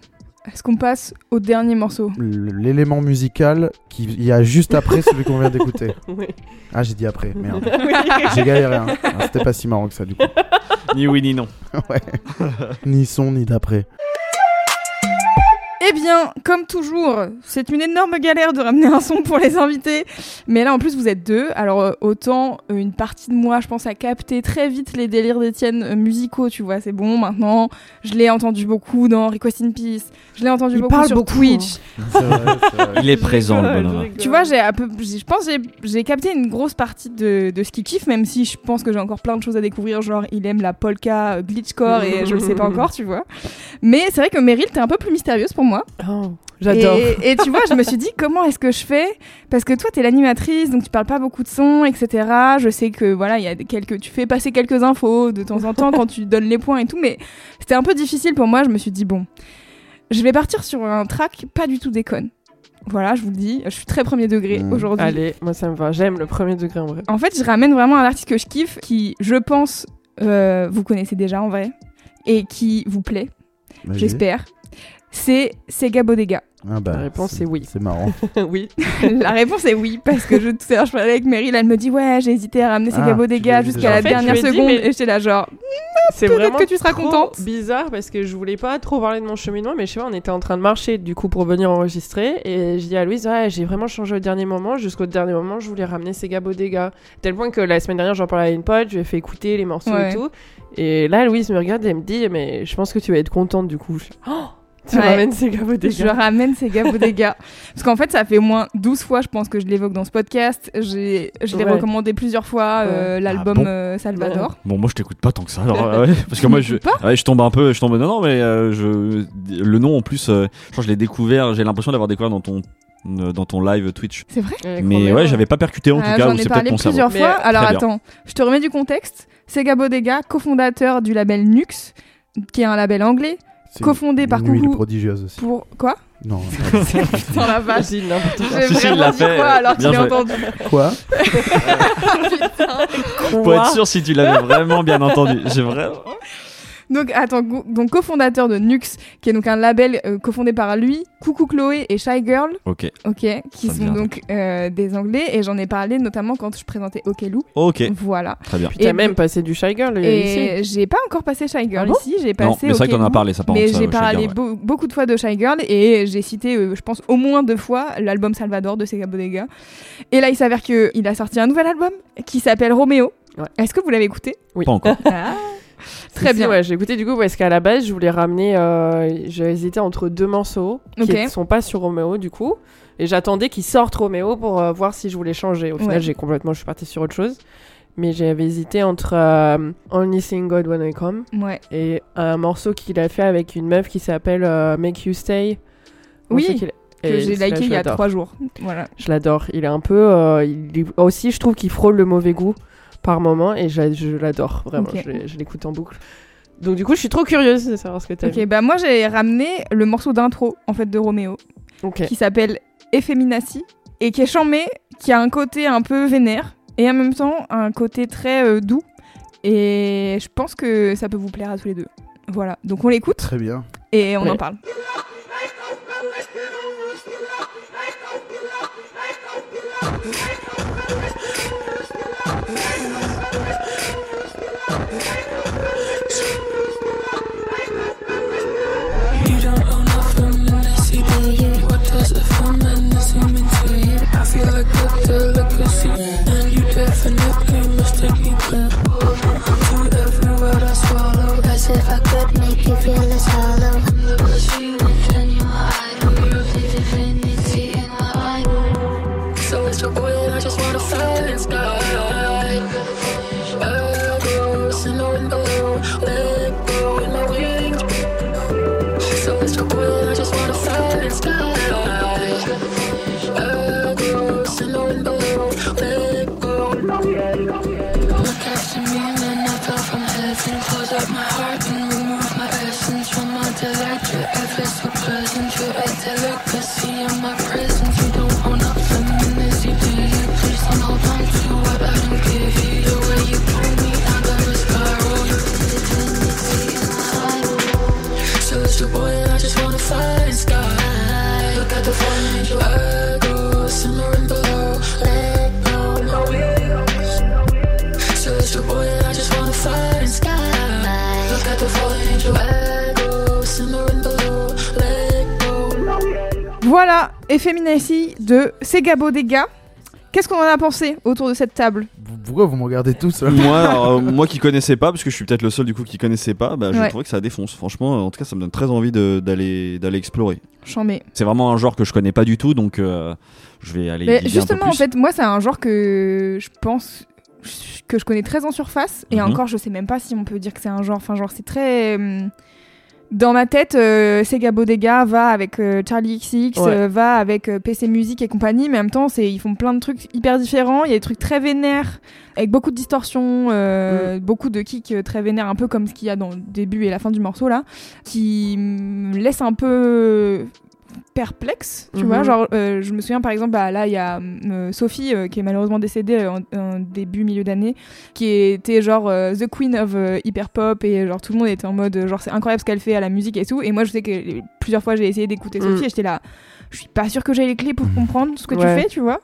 Est-ce qu'on passe au dernier morceau? L'élément musical qu'il y a juste après celui qu'on vient d'écouter. [laughs] Oui. Ah, j'ai dit après, merde. [laughs] J'ai galéré, hein. Ah, C'était pas si marrant que ça, du coup. [laughs] Ni oui ni non. ouais. Ni son, ni d'après. Eh bien, comme toujours, c'est une énorme galère de ramener un son pour les invités. Mais là, en plus, vous êtes deux. Alors, euh, autant euh, une partie de moi, je pense, a capté très vite les délires d'Étienne euh, musicaux, tu vois. C'est bon, maintenant. Je l'ai entendu beaucoup dans Request in Peace. Je l'ai entendu Il beaucoup parle sur beaucoup, Twitch. Vrai, vrai. [laughs] Il est présent, le bonhomme. Tu vois, j'ai un peu, j'ai- je pense, que j'ai- capté une grosse partie de, de ce qu'il kiffe, même si je pense que j'ai encore plein de choses à découvrir. Genre, il aime la polka glitchcore et je le sais pas [laughs] encore, tu vois. Mais c'est vrai que Meryl, t'es un peu plus mystérieuse pour moi. Oh, J'adore. Et, et tu vois, je me suis dit, comment est-ce que je fais? Parce que toi, t'es l'animatrice, donc tu parles pas beaucoup de sons, etc. Je sais que voilà, il y a quelques, tu fais passer quelques infos de temps en temps quand tu [laughs] donnes les points et tout, mais c'était un peu difficile pour moi. Je me suis dit, bon, je vais partir sur un track pas du tout déconne. Voilà, je vous le dis, je suis très premier degré Mm. aujourd'hui. Allez, moi ça me va. J'aime le premier degré en vrai. En fait, je ramène vraiment un artiste que je kiffe, qui, je pense, euh, vous connaissez déjà en vrai, et qui vous plaît, j'espère. C'est Sega Bodega. Ah bah, La réponse est oui. C'est marrant. [laughs] oui. [laughs] La réponse est oui, parce que je, tout à l'heure, je parlais avec Meryl, elle me dit Ouais, j'ai hésité à ramener Sega Ah, Bodega jusqu'à la déjà. En fait, dernière ai dit, seconde, mais- et j'étais là, genre C'est Peut-être vraiment que tu seras trop contente. bizarre parce que je voulais pas trop parler de mon cheminement, mais je sais pas, on était en train de marcher du coup pour venir enregistrer et je dis à Louise, ouais, j'ai vraiment changé au dernier moment. Jusqu'au dernier moment, je voulais ramener Sega Bodega. Tel point que la semaine dernière, j'en parlais à une pote, je lui ai fait écouter les morceaux Ouais. et tout. Et là, Louise me regarde et elle me dit, mais je pense que tu vas être contente du coup. Je Oh, tu Ouais. ramènes Sega Je Bodega. ramène Sega Bodega. Parce qu'en fait, ça fait au moins 12 fois, je pense, que je l'évoque dans ce podcast. J'ai, je l'ai Ouais. recommandé plusieurs fois, euh, l'album Ah bon euh, Salvador. Bon, moi je t'écoute pas tant que ça. Alors, [laughs] euh, ouais, parce que moi je, je tombe un peu, je tombe. Non, non, mais euh, je, le nom en plus, euh, je crois que je l'ai découvert. J'ai l'impression d'avoir découvert dans ton, dans ton live Twitch. C'est vrai Mais ouais, j'avais pas percuté en Ah, tout cas, J'en ai c'est parlé plusieurs Mais, fois. Alors attends, je te remets du contexte. Sega Bodega, cofondateur du label Nux, qui est un label anglais, cofondé par Coucou prodigieuse aussi. pour quoi? Non. [laughs] Putain [laughs] la vache. N'importe quoi. J'ai Si, si, il vraiment l'a dit fait, quoi alors bien qu'il a joué. entendu Quoi? [laughs] Pour être sûr si tu l'avais vraiment bien entendu. J'ai vraiment. Donc attends, donc cofondateur de Nux, qui est donc un label euh, cofondé par lui, Coucou Chloé et Shy Girl, Ok, ok, qui sont donc euh, des anglais et j'en ai parlé notamment quand je présentais Okelou. ok, Voilà. très bien. Et- même passé du Shy Girl ici. Et j'ai pas encore passé Shy Girl Ah bon ici, j'ai Non, passé mais c'est vrai qu'on en a parlé, ça Mais j'ai parlé Girl, ouais. beau- beaucoup de fois de Shy Girl et j'ai cité, euh, je pense, au moins deux fois l'album Salvador de Sega Bodega. Et là, il s'avère qu'il a sorti un nouvel album qui s'appelle Roméo. Ouais. Est-ce que vous l'avez écouté? Oui. Pas encore. Très bien. ouais, j'ai écouté du coup parce qu'à la base, je voulais ramener. euh, j'ai hésité entre deux morceaux qui ne sont pas sur Roméo du coup. Et j'attendais qu'ils sortent Roméo pour euh, voir si je voulais changer. Au final, Ouais. j'ai complètement. Je suis partie sur autre chose. Mais j'avais hésité entre euh, Only Sing God When I Come Ouais. et un morceau qu'il a fait avec une meuf qui s'appelle Make You Stay. Oui, qu'il- Que et j'ai liké il y a trois jours. Voilà. Je l'adore. Il est un peu. euh, il est- Aussi, je trouve qu'il frôle le mauvais goût par moment et je, je l'adore vraiment. Je, l'écoute en boucle. Donc, du coup, je suis trop curieuse de savoir ce que t'as Ok, bah moi j'ai ramené le morceau d'intro en fait de Roméo qui s'appelle Effeminacy et qui est chambé, qui a un côté un peu vénère et en même temps un côté très euh, doux. Et je pense que ça peut vous plaire à tous les deux. Voilà, donc on l'écoute Très bien. et on Ouais. en parle. it. I feel like Voilà, Effeminacy de Sega Bodega. Qu'est-ce qu'on en a pensé autour de cette table Pourquoi vous me regardez tous hein moi, alors, euh, moi qui connaissais pas, parce que je suis peut-être le seul du coup qui connaissait pas, bah, Ouais. trouvé que ça défonce. Franchement, en tout cas, ça me donne très envie de- d'aller d'aller explorer. Chambé. C'est vraiment un genre que je connais pas du tout, donc euh, je vais aller. Mais diguer un peu justement, en fait, moi, c'est un genre que je pense que je connais très en surface. Et Mhm. encore, je sais même pas si on peut dire que c'est un genre. Enfin, genre, c'est très. hum, Dans ma tête, euh, Sega Bodega va avec euh, Charlie XX, Ouais. euh, va avec PC Music et compagnie, mais en même temps, c'est ils font plein de trucs hyper différents. Il y a des trucs très vénères, avec beaucoup de distorsions, Mm. beaucoup de kicks très vénères, un peu comme ce qu'il y a dans le début et la fin du morceau là, qui laisse un peu perplexe, tu Mhm. vois. Genre, euh, je me souviens par exemple, bah, là, il y a euh, Sophie euh, qui est malheureusement décédée en, en début, milieu d'année, qui était genre euh, The Queen of euh, Hyper Pop et genre tout le monde était en mode genre c'est incroyable ce qu'elle fait à la musique et tout. Et moi, je sais que plusieurs fois j'ai essayé d'écouter Sophie Mm. et j'étais là. Je suis pas sûre que j'ai les clés pour comprendre ce que Ouais. tu fais, tu vois.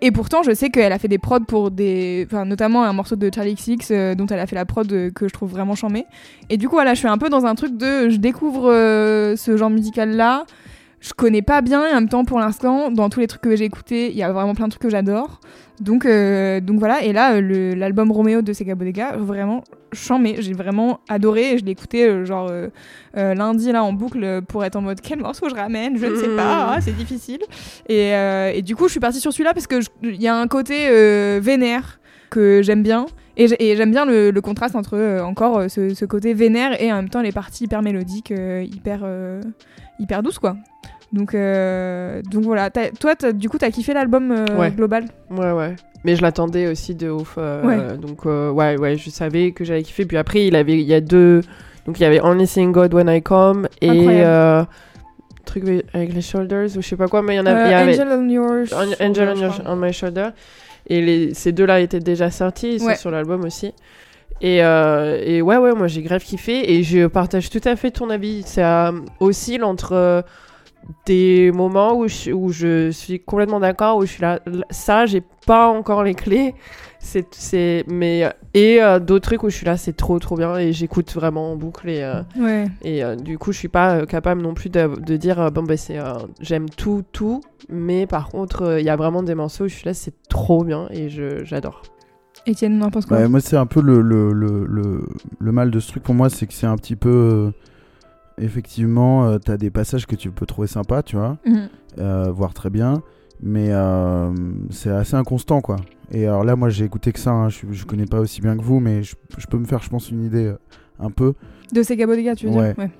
Et pourtant, je sais qu'elle a fait des prods pour des. Enfin, notamment un morceau de Charlie XX euh, dont elle a fait la prod euh, que je trouve vraiment charmée. Et du coup, voilà, je suis un peu dans un truc de. Je découvre euh, ce genre musical-là. Je connais pas bien et en même temps, pour l'instant, dans tous les trucs que j'ai écoutés, il y a vraiment plein de trucs que j'adore. Donc, euh, donc voilà. Et là, euh, l'album Roméo de Sega Bodega, vraiment charmé. J'ai vraiment adoré. Et je l'ai écouté euh, genre lundi là en boucle pour être en mode quel morceau je ramène? Je ne sais pas. ah, c'est difficile. Et, et du coup, je suis partie sur celui-là parce que il y a un côté vénère que j'aime bien. Et j'ai- et j'aime bien le, le contraste entre euh, encore euh, ce, ce côté vénère et en même temps les parties hyper mélodiques, euh, hyper, hyper douces quoi. Donc, euh, donc voilà. Toi, du coup, t'as kiffé l'album euh, Ouais. global? Ouais, ouais. Mais je l'attendais aussi de ouf. euh, Ouais. Donc, ouais, ouais, je savais que j'allais kiffer. Puis après, il, avait, il y a deux. Donc, il y avait Only Seeing God When I Come et. Truc avec les shoulders ou je sais pas quoi, mais il y en a. Il y avait Angel on Your Shoulder, Angel on, your- My Shoulder. Et les, ces deux-là étaient déjà sortis, ils sont sur l'album aussi. Et, euh, et ouais, ouais, moi j'ai grave kiffé et je partage tout à fait ton avis. Ça oscille entre des moments où je, où je suis complètement d'accord, où je suis là, ça, j'ai pas encore les clés. C'est, c'est, mais, et euh, d'autres trucs où je suis là, c'est trop, trop bien et j'écoute vraiment en boucle. Et, euh, Ouais. et euh, du coup, je suis pas euh, capable non plus de, de dire euh, bon ben c'est euh, j'aime tout tout, mais par contre euh, il y a vraiment des morceaux où je suis là c'est trop bien et je j'adore. Étienne, on en pense quoi? Ouais, moi, c'est un peu le, le, le, le, le mal de ce truc pour moi, c'est que c'est un petit peu. Effectivement, euh, t'as des passages que tu peux trouver sympas, tu vois, Mhm. euh, voire très bien, mais euh, c'est assez inconstant, quoi. Et alors là, moi, j'ai écouté que ça, hein, je, je connais pas aussi bien que vous, mais je, je peux me faire, je pense, une idée un peu. De Sega Bodega, tu veux Ouais. dire Ouais.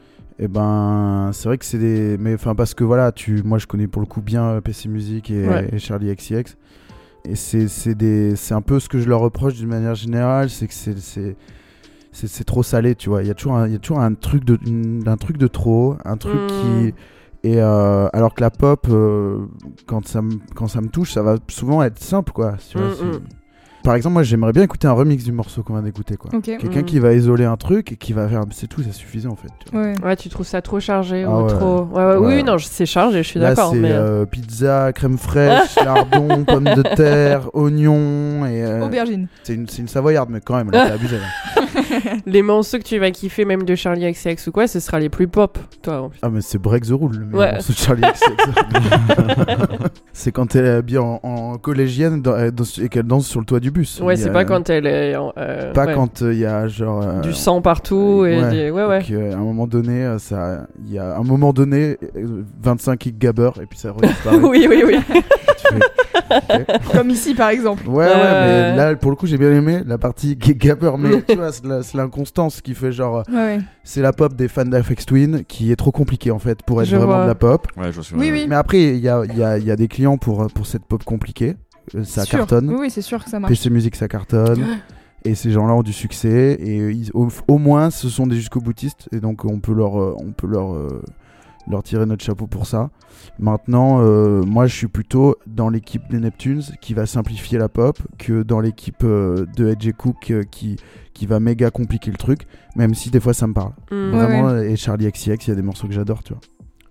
Et ben, c'est vrai que c'est des. Mais enfin, parce que voilà, tu... moi je connais pour le coup bien PC Music et, Ouais. et Charlie XCX. Et c'est des... c'est un peu ce que je leur reproche d'une manière générale, c'est que c'est. C'est- trop salé, tu vois. Il y a toujours un, il y a toujours un truc de, une- un truc de trop, un truc Mm. qui. Et euh, alors que la pop, euh, quand ça me quand ça me touche, ça va souvent être simple, quoi. tu vois, Mm, mm. Par exemple, moi j'aimerais bien écouter un remix du morceau qu'on vient d'écouter, quoi. Quelqu'un qui va isoler un truc et qui va faire. C'est tout, ça suffisait en fait. tu vois. Ouais. Ouais tu trouves ça trop chargé Ah ou ouais. trop ouais, ouais, Ouais. oui non je- c'est chargé je suis Là, d'accord c'est mais euh, pizza, crème fraîche, [laughs] lardon, pommes de terre, oignons et. euh, Aubergine. c'est une, c'est une savoyarde, mais quand même, là, c'est abusé. Là. [laughs] [laughs] les morceaux que tu vas kiffer même de Charlie XCX ou quoi ce sera les plus pop toi en plus. Ah, mais c'est Break the Rule, le Ouais. morceau de Charlie XCX. [laughs] c'est quand elle est habillée en, en collégienne dans- euh, dans- et qu'elle danse sur le toit du bus. Ouais c'est a- pas quand elle est en- euh, Pas ouais. quand il y a genre. euh, du sang partout et des- ouais ouais Donc, euh, à un moment donné, euh, ça, il y a un moment donné, euh, 25 kick gabber et puis ça [laughs] redisparaît. oui oui oui Comme ici, par exemple. Ouais, ouais, Euh. mais là, pour le coup, j'ai bien aimé la partie [laughs] gabber, mais tu vois, c'est l'inconstance qui fait genre. Ouais, ouais. C'est la pop des fans d'Afex Twin qui est trop compliquée en fait pour être Je vraiment vois. de la pop. Ouais, je vois Oui, oui. Mais après, il y a, il y, a, il y a des clients pour, pour cette pop compliquée. Euh, Ça Sûr. cartonne. Oui, oui, c'est sûr que ça marche. PC Music, ça cartonne. [gasps] Et ces gens-là ont du succès. Et euh, ils- au, au moins, ce sont des jusqu'au boutistes. Et donc, on peut leur, euh, on peut leur, euh, leur tirer notre chapeau pour ça. Maintenant, euh, moi, je suis plutôt dans l'équipe des Neptunes qui va simplifier la pop que dans l'équipe euh, de Edge Cook euh, qui, qui va méga compliquer le truc. Même si des fois, ça me parle. Mm. Vraiment. Et Charlie XCX, il y a des morceaux que j'adore, tu vois.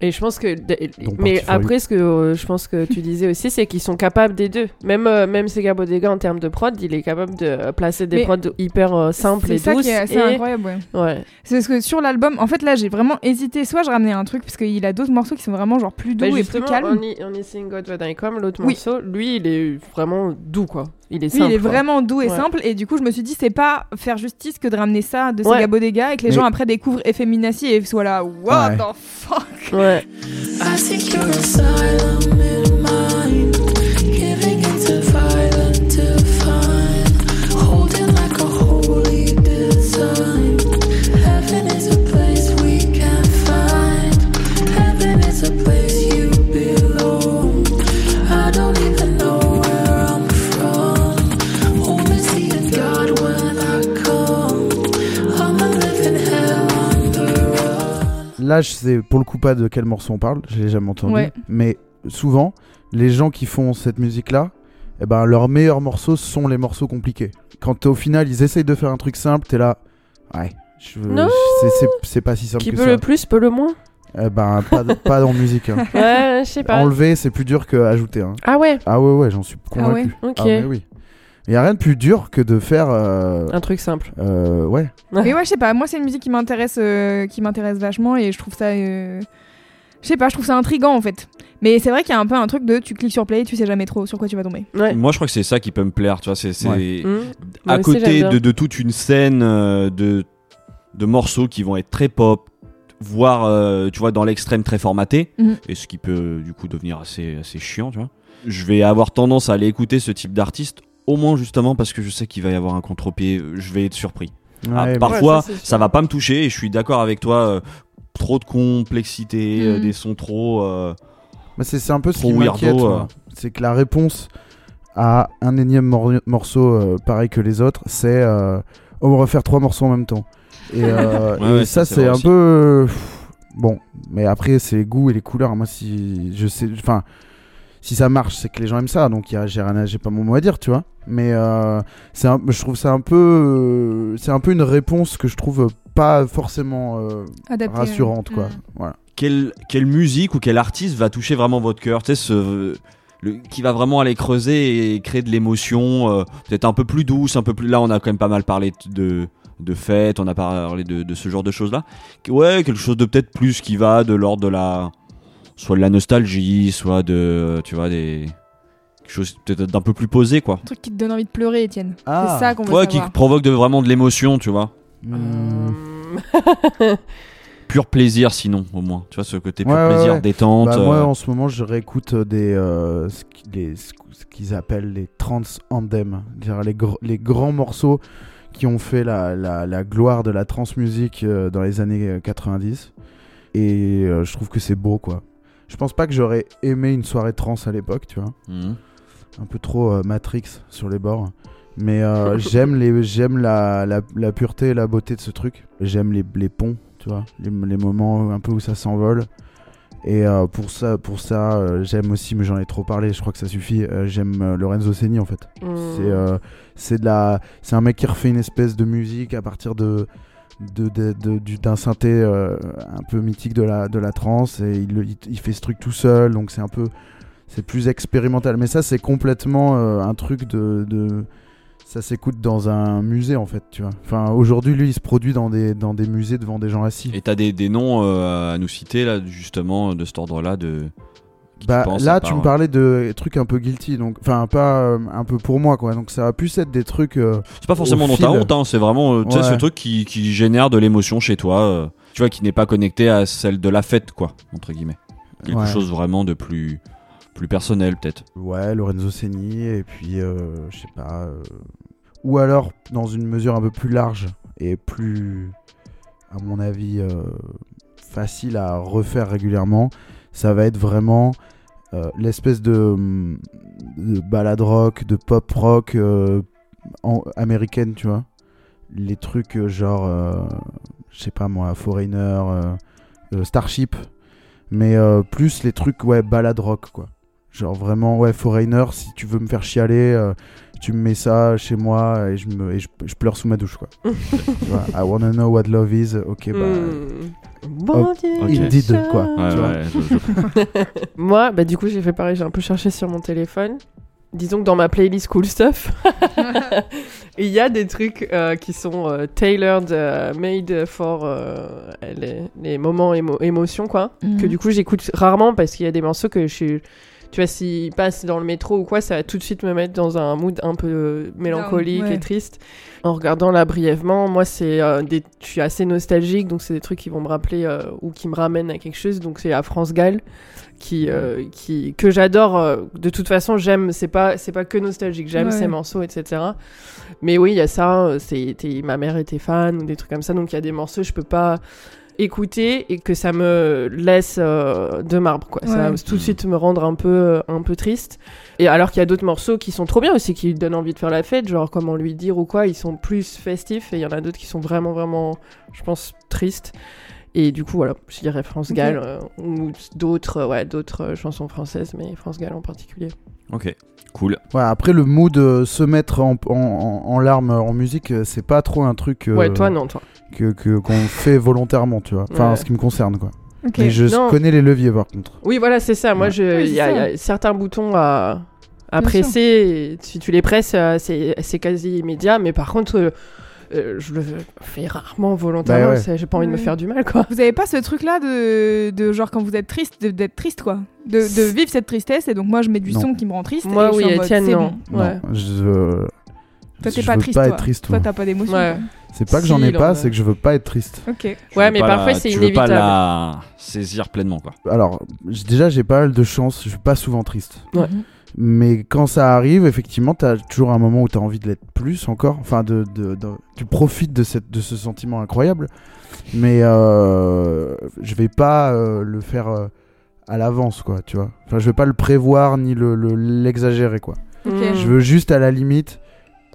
Et je pense que. Donc, mais après, ce que euh, je pense que tu disais aussi, c'est qu'ils sont capables des deux. Même, euh, même Sega Bodega, en termes de prod, il est capable de placer des Mais prods hyper euh, simples C'est et ça douces. qui est assez et- incroyable, ouais. Ouais. C'est parce que sur l'album, en fait là j'ai vraiment hésité. Soit je ramenais un truc parce qu'il a d'autres morceaux qui sont vraiment genre plus doux Bah, et plus calmes. on y, on y sing God l'autre Oui. morceau, lui, il est vraiment doux, quoi. Il est Lui, simple. il est vraiment doux et Ouais. simple. Et du coup, je me suis dit, c'est pas faire justice que de ramener ça de Ouais. Sega Bodega et que les Mais- gens après découvrent Effeminacy et soient là, what Ouais. the fuck? Là, je sais pour le coup pas de quel morceau on parle, je l'ai jamais entendu. Ouais. Mais souvent, les gens qui font cette musique-là, eh ben, leurs meilleurs morceaux sont les morceaux compliqués. Quand au final, ils essayent de faire un truc simple, t'es là. Ouais, je, Non. c'est- c'est- c'est pas si simple Qui que peut ça. le plus, peut le moins. Eh ben, pas, de- pas en musique. hein. [laughs] Ouais, je sais pas. Enlever, c'est plus dur que ajouter. hein. Ah ouais, Ah ouais, ouais, j'en suis convaincu. ok. Ah, oui. Il y a rien de plus dur que de faire. euh, Un truc simple. euh, ouais. Mais [laughs] ouais, je sais pas, moi c'est une musique qui m'intéresse euh, qui m'intéresse vachement et je trouve ça. euh, Je sais pas, je trouve ça intrigant en fait. Mais c'est vrai qu'il y a un peu un truc de tu cliques sur play et tu sais jamais trop sur quoi tu vas tomber. Ouais. Moi, je crois que c'est ça qui peut me plaire, tu vois. C'est Ouais. Mmh. À côté de, de toute une scène euh, de, de morceaux qui vont être très pop, voire, euh, tu vois, dans l'extrême très formaté, Mhm. et ce qui peut du coup devenir assez, assez chiant, tu vois. Je vais avoir tendance à aller écouter ce type d'artiste, au moins justement parce que je sais qu'il va y avoir un contre-pied, je vais être surpris. Ah, parfois, Ouais, ça, ça va pas me toucher, et je suis d'accord avec toi, euh, trop de complexité, euh, Mhm. des sons trop. euh, Mais c'est un peu ce qui m'inquiète. C'est que la réponse à un énième mor- morceau pareil que les autres, c'est euh, on va refaire trois morceaux en même temps. Et, Ouais, [laughs] et ouais, ça, c'est un aussi. peu. Bon, mais après, c'est les goûts et les couleurs. Moi, si je sais. Enfin. Si ça marche, c'est que les gens aiment ça, donc y a- j'ai rien j'ai pas mon mot à dire, tu vois. Mais euh, c'est un- je trouve ça un peu, euh, c'est un peu une réponse que je trouve pas forcément euh, Adapté, rassurante, ouais. quoi. Mm. Voilà. quelle, quelle musique ou quel artiste va toucher vraiment votre cœur? Tu sais, ce, le, qui va vraiment aller creuser et créer de l'émotion, euh, peut-être un peu plus douce, un peu plus. Là, on a quand même pas mal parlé de, de fêtes, on a parlé de, de ce genre de choses-là. Ouais, quelque chose de peut-être plus qui va de l'ordre de la. Soit de la nostalgie, soit de. Tu vois, des. Quelque chose peut-être d'un peu plus posé, quoi. Un truc qui te donne envie de pleurer, Étienne. Ah. C'est ça qu'on veut Ouais, qui provoque de, vraiment de l'émotion, tu vois. Mmh. [laughs] Pur plaisir, sinon, au moins. Tu vois, ce côté pur Ouais, plaisir, ouais. détente. Bah, moi, euh, en ce moment, je réécoute euh, des, euh, ce qu'ils appellent les trance anthems, c'est-à-dire les, gr- les grands morceaux qui ont fait la, la, la gloire de la trance musique euh, dans les années euh, 90. Et euh, je trouve que c'est beau, quoi. Je pense pas que j'aurais aimé une soirée trance à l'époque, tu vois. mhm. Un peu trop euh, Matrix sur les bords. Mais euh, [laughs] j'aime les j'aime la, la, la pureté et la beauté de ce truc. J'aime les, les ponts, tu vois, les, les moments un peu où ça s'envole. Et euh, pour ça, pour ça euh, j'aime aussi, mais j'en ai trop parlé, je crois que ça suffit. euh, j'aime euh, Lorenzo Seni en fait. Mmh. C'est euh, c'est de la, c'est un mec qui refait une espèce de musique à partir de de- de- de- d'un synthé euh, un peu mythique de la de la trance et il, il, fait ce truc tout seul, donc c'est un peu c'est plus expérimental. Mais ça c'est complètement euh, un truc de, de ça s'écoute dans un musée en fait, tu vois. Enfin aujourd'hui lui il se produit dans des dans des musées devant des gens assis. Et t'as des, des noms euh, à nous citer, là, justement, de cet ordre-là de. Bah, là, tu part- me parlais de trucs un peu guilty, donc enfin pas euh, un peu pour moi quoi. Donc ça va plus être des trucs. euh, C'est pas forcément t'as fil. honte, hein, c'est vraiment euh, Ouais. ce truc qui, qui génère de l'émotion chez toi, euh, tu vois, qui n'est pas connecté à celle de la fête, quoi, entre guillemets. Quelque Ouais. chose vraiment de plus, Plus personnel, peut-être. Ouais, Lorenzo Senni, et puis, je sais pas. Ou alors, dans une mesure un peu plus large et plus, à mon avis, facile à refaire régulièrement, ça va être vraiment euh, l'espèce de, hum, de balade rock, de pop rock euh, américaine, tu vois. Les trucs euh, genre, je sais pas moi, Foreigner, Starship, mais plus les trucs, ouais, balade rock, quoi. Genre vraiment, ouais, Foreigner, si tu veux me faire chialer, tu me mets ça chez moi et je, me, et je, je pleure sous ma douche, quoi. [laughs] Tu vois, I wanna know what love is, ok, bah. Hmm. Bon Dieu, il dit de quoi. Ouais, tu vois. ouais, je- je- [laughs] Moi, bah du coup, j'ai fait pareil, j'ai un peu cherché sur mon téléphone. Disons que dans ma playlist Cool Stuff, [laughs] il y a des trucs euh, qui sont euh, tailored, euh, made for euh, les, les moments émo émotions, quoi. Mhm. Que du coup, j'écoute rarement parce qu'il y a des morceaux que je suis. Tu vois, s'ils passent dans le métro ou quoi, ça va tout de suite me mettre dans un mood un peu euh, mélancolique ouais. et triste. En regardant là brièvement, moi, c'est euh, des... je suis assez nostalgique, donc c'est des trucs qui vont me rappeler euh, ou qui me ramènent à quelque chose. Donc c'est à France Gall qui, euh, qui que j'adore. de toute façon, j'aime. C'est pas c'est pas que nostalgique. J'aime Ouais. ces morceaux, etc. Mais oui, il y a ça. C'est ma mère était fan ou des trucs comme ça. Donc il y a des morceaux je peux pas écouter et que ça me laisse euh, de marbre quoi. Ça va tout de suite me rendre un peu euh, un peu triste. Et alors qu'il y a d'autres morceaux qui sont trop bien aussi, qui donnent envie de faire la fête, genre comment lui dire ou quoi, ils sont plus festifs et il y en a d'autres qui sont vraiment vraiment, je pense, tristes. Et du coup voilà, je dirais France. Gall euh, ou d'autres euh, ouais d'autres euh, chansons françaises, mais France Gall en particulier. Ok, cool. Ouais, après, le mood euh, se mettre en, en, larmes en musique, c'est pas trop un truc euh, Ouais, toi non, toi. que que- qu'on [laughs] fait volontairement, tu vois. Enfin, Ouais. ce qui me concerne, quoi. Mais je Non. connais les leviers, par contre. Oui, voilà, c'est ça. Moi, Ouais, il y, a- y certains boutons à, presser. Si tu les presses, c'est c'est quasi immédiat. Mais par contre, euh, euh, je le fais rarement volontairement. Bah ouais. J'ai pas envie de me Ouais. faire du mal, quoi. Vous avez pas ce truc-là de, de genre quand vous êtes triste, de- d'être triste quoi? De, de vivre cette tristesse et donc moi je mets du Non. son qui me rend triste. Moi, et oui, c'est non. bon. Ouais. Non, je. Toi t'es je pas veux triste. pas toi. être triste, Toi t'as pas d'émotion. Ouais. C'est pas que Si, j'en ai pas, c'est que je veux pas être triste. Ok. Tu Ouais, mais parfois, la- c'est Tu veux pas inévitable. la saisir pleinement, quoi. Alors, déjà, j'ai pas mal de chance, je suis pas souvent triste. Ouais. Mais quand ça arrive, effectivement, t'as toujours un moment où t'as envie de l'être plus encore. Enfin, de, de- de- tu profites de, cette, de ce sentiment incroyable. Mais euh, je vais pas euh, le faire euh, à l'avance, quoi, tu vois. Enfin, je vais pas le prévoir ni le- le- l'exagérer, quoi. Ok. Mm. Je veux juste, à la limite,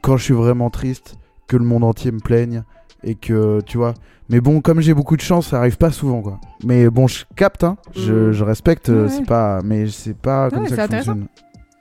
quand je suis vraiment triste, que le monde entier me plaigne et que, tu vois. Mais bon, comme j'ai beaucoup de chance, ça arrive pas souvent, quoi. Mais bon, je capte, hein. Je, Mm. je respecte, euh, Ouais. c'est pas. Mais c'est pas comme Ouais, ça que intéressant. fonctionne.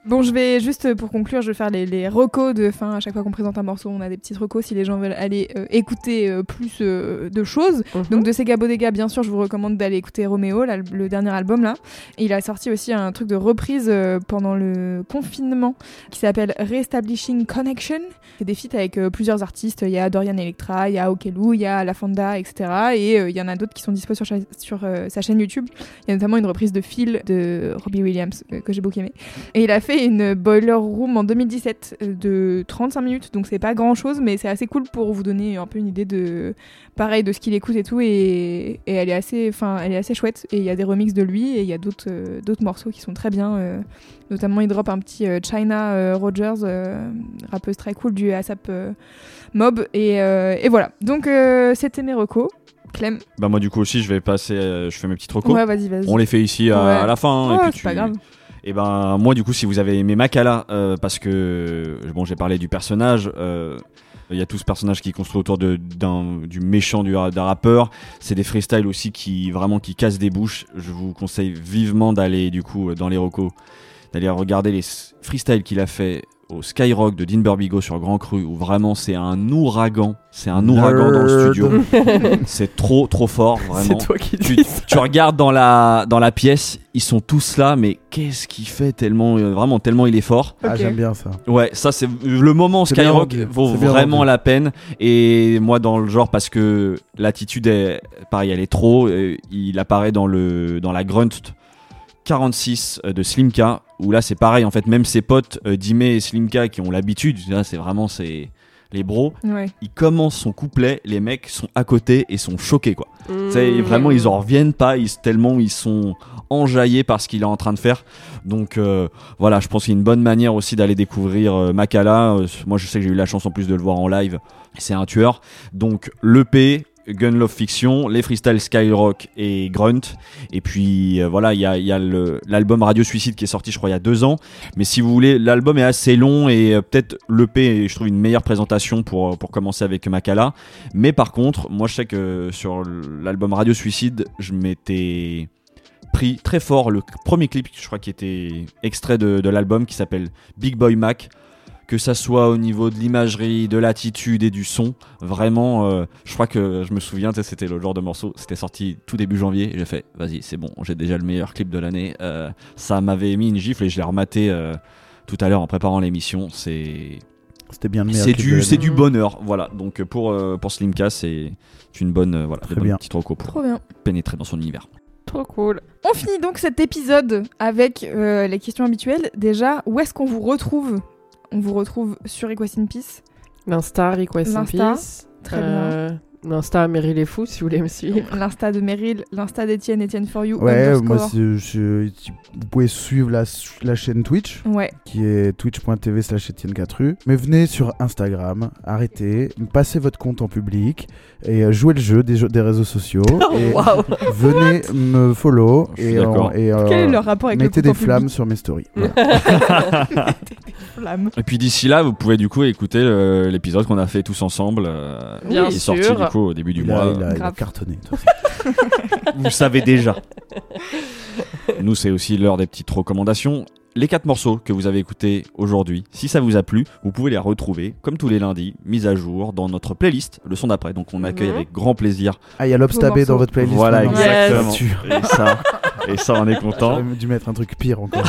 Bon, je vais juste euh, pour conclure, je vais faire les, les recos de fin. À chaque fois qu'on présente un morceau, on a des petites recos si les gens veulent aller euh, écouter euh, plus euh, de choses. Mhm. Donc de Sega Bodega, bien sûr, je vous recommande d'aller écouter Roméo, là, le dernier album là. Et il a sorti aussi un truc de reprise pendant le confinement qui s'appelle Reestablishing Connection. C'est des feats avec plusieurs artistes. Il y a Dorian Electra, il y a Okelu, il y a La Fonda, etc. Et il y en a d'autres qui sont dispo sur, sur sa chaîne YouTube. Il y a notamment une reprise de Phil de Robbie Williams que j'ai beaucoup aimé. Et il a fait une Boiler Room en 2017 euh, de 35 minutes, donc c'est pas grand chose, mais c'est assez cool pour vous donner un peu une idée de, pareil, de ce qu'il écoute et tout. Et, et elle est assez, enfin, elle est assez chouette. Et il y a des remixes de lui et il y a d'autres, euh, d'autres morceaux qui sont très bien. euh, notamment, il drop un petit euh, China Rogers, rappeuse très cool du ASAP Mob. Et, et voilà. Donc c'était mes recos. Clem. Bah, moi, du coup, aussi, je vais passer. je fais mes petites recos. Ouais, vas-y, vas-y. On les fait ici à, Ouais. à la fin. Ouais, et puis tu... pas grave. Et ben moi du coup si vous avez aimé Makala euh, parce que bon j'ai parlé du personnage euh, il y a tout ce personnage qui construit autour de, du méchant du, d'un rappeur. C'est des freestyles aussi qui vraiment qui cassent des bouches. Je vous conseille vivement d'aller du coup dans les recos d'aller regarder les freestyles qu'il a fait au Skyrock de Dean Burbigo sur Grand Cru où vraiment c'est un ouragan c'est un ouragan dans le studio [laughs] c'est trop trop fort C'est vraiment toi qui tu, dis ça. tu regardes dans la, dans la pièce, ils sont tous là, mais qu'est-ce qu'il fait tellement, euh, vraiment tellement il est fort. Ah, j'aime bien ça. Ouais, ça c'est le moment C'est Skyrock vaut c'est vraiment la peine. Et moi dans le genre parce que l'attitude est, pareil, elle est trop. euh, Il apparaît dans le, dans la grunt 46 de Slimka où là c'est pareil en fait même ses potes euh, Dime et Slimka qui ont l'habitude là c'est vraiment c'est les bros, Ouais. il commence son couplet, les mecs sont à côté et sont choqués quoi. Mmh. Vraiment ils en reviennent pas, ils, tellement ils sont enjaillés par ce qu'il est en train de faire. Donc euh, voilà, je pense qu'il y a une bonne manière aussi d'aller découvrir euh, Makala. Euh, moi je sais que j'ai eu la chance en plus de le voir en live, c'est un tueur. Donc l'EP, Gun Love Fiction, les freestyle Skyrock et Grunt. Et puis euh, voilà, il y a, l'album Radio Suicide qui est sorti, je crois, il y a deux ans. Mais si vous voulez, l'album est assez long et euh, peut-être l'EP je trouve, une meilleure présentation pour, pour commencer avec Makala. Mais par contre, moi je sais que sur l'album Radio Suicide, je m'étais pris très fort le premier clip, je crois, qui était extrait de l'album qui s'appelle Big Boy Mac. Que ça soit au niveau de l'imagerie, de l'attitude et du son, vraiment, euh, je crois que je me souviens, c'était le genre de morceau, c'était sorti tout début janvier, et j'ai fait, vas-y, c'est bon, j'ai déjà le meilleur clip de l'année. Euh, ça m'avait mis une gifle et je l'ai rematé euh, tout à l'heure en préparant l'émission. C'est C'était bien le meilleur c'est du, c'est du bonheur, voilà. Donc pour, euh, pour Slimka, c'est une bonne, euh, voilà, Très bien. petites recos pour Trop bien. pénétrer dans son univers. Trop cool. On finit donc cet épisode avec euh, les questions habituelles. Déjà, où est-ce qu'on vous retrouve On vous retrouve sur Equest in Peace. L'Insta, Request in Peace. très Euh, L'Insta, Meryl les Fous, si vous voulez me suivre. [laughs] L'insta de Meryl, l'insta d'Etienne, Etienne for you. Ouais, underscore. moi, je- vous pouvez suivre la, la chaîne Twitch, Ouais. qui est twitch.tv slash Etienne Catru. Mais venez sur Instagram, arrêtez, passez votre compte en public et euh, jouez le jeu des, jeux- des réseaux sociaux. [laughs] et Waouh. venez me follow et, d'accord. euh, et, euh, Quel est le rapport avec mettez le des en flammes sur mes stories. [laughs] Voilà. Et puis d'ici là, vous pouvez du coup écouter l'épisode qu'on a fait tous ensemble, euh, Bien qui est sorti sûr. du coup au début du il, a, mois. il a- il a cartonné. [laughs] Vous le savez déjà. Nous, c'est aussi l'heure des petites recommandations. Les quatre morceaux que vous avez écoutés aujourd'hui, si ça vous a plu, vous pouvez les retrouver, comme tous les lundis, mis à jour dans notre playlist, le son d'après. Donc on accueille Mhm. avec grand plaisir. Ah, il y a l'obstabé dans votre playlist. Voilà, maintenant. Exactement. Et ça, et ça, on est content. J'aurais dû mettre un truc pire encore. [laughs]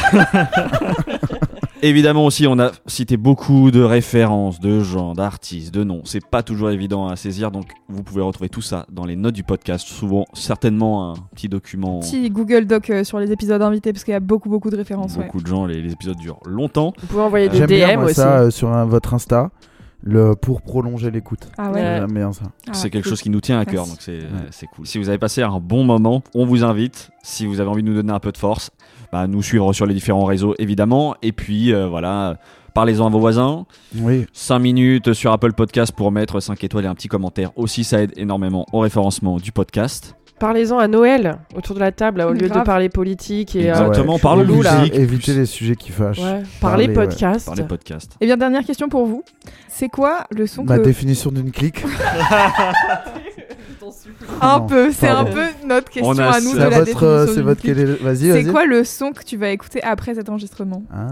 Évidemment aussi, on a cité beaucoup de références, de gens, d'artistes, de noms. C'est pas toujours évident à saisir, donc vous pouvez retrouver tout ça dans les notes du podcast. Souvent, certainement un petit document. Petit Google Doc euh, sur les épisodes invités parce qu'il y a beaucoup beaucoup de références. ouais. Beaucoup de gens, les, les épisodes durent longtemps. Vous pouvez envoyer des J'aime bien DM moi, aussi. ça euh, sur un- votre Insta, le, pour prolonger l'écoute. Ah ouais. J'aime bien ça. Ah, c'est quelque cool. chose qui nous tient à cœur, Merci. donc c'est c'est cool. Si vous avez passé un bon moment, on vous invite, si vous avez envie de nous donner un peu de force, bah, nous suivre sur les différents réseaux évidemment. Et puis euh, voilà, parlez-en à vos voisins. Oui. 5 minutes sur Apple Podcast pour mettre 5 étoiles et un petit commentaire. Aussi, ça aide énormément au référencement du podcast. Parlez-en à Noël, autour de la table, là, au lieu Grave. de parler politique et. euh, Exactement, ouais, parlons chelou, là. musique. Éviter les sujets qui fâchent. ouais, Parler, parler ouais. podcast. Par les podcasts. Et Eh bien dernière question pour vous. C'est quoi le son Ma que définition d'une clique. [laughs] un Non, peu, c'est un peu notre question à nous de la votre, euh, définition c'est votre clique. quel est- Vas-y, C'est quoi le son que tu vas écouter après cet enregistrement Ah.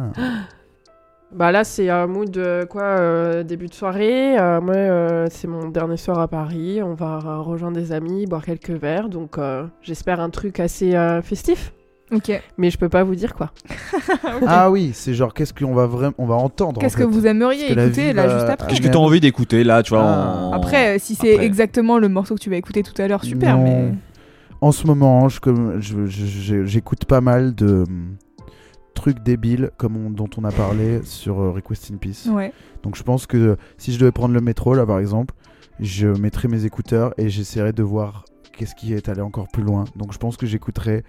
Bah là, c'est un mood euh, quoi, euh, début de soirée. Euh, moi, euh, c'est mon dernier soir à Paris. On va rejoindre des amis, boire quelques verres. Donc, euh, j'espère un truc assez euh, festif. Ok. Mais je peux pas vous dire quoi. [laughs] Ah oui, c'est genre qu'est-ce qu'on va vraiment, on va entendre. en Qu'est-ce que vous aimeriez que écouter là va- juste après Qu'est-ce que merde. tu as envie d'écouter là, tu vois Ah. en- Après, si c'est Après. exactement le morceau que tu vas écouter tout à l'heure, super. Non. Mais En ce moment, je- comme- j'écoute pas mal de hum, trucs débiles comme on- dont on a parlé sur euh, Request in Peace. ouais. Donc je pense que si je devais prendre le métro là par exemple, je mettrais mes écouteurs et j'essaierais de voir qu'est-ce qui est allé encore plus loin. Donc je pense que j'écouterais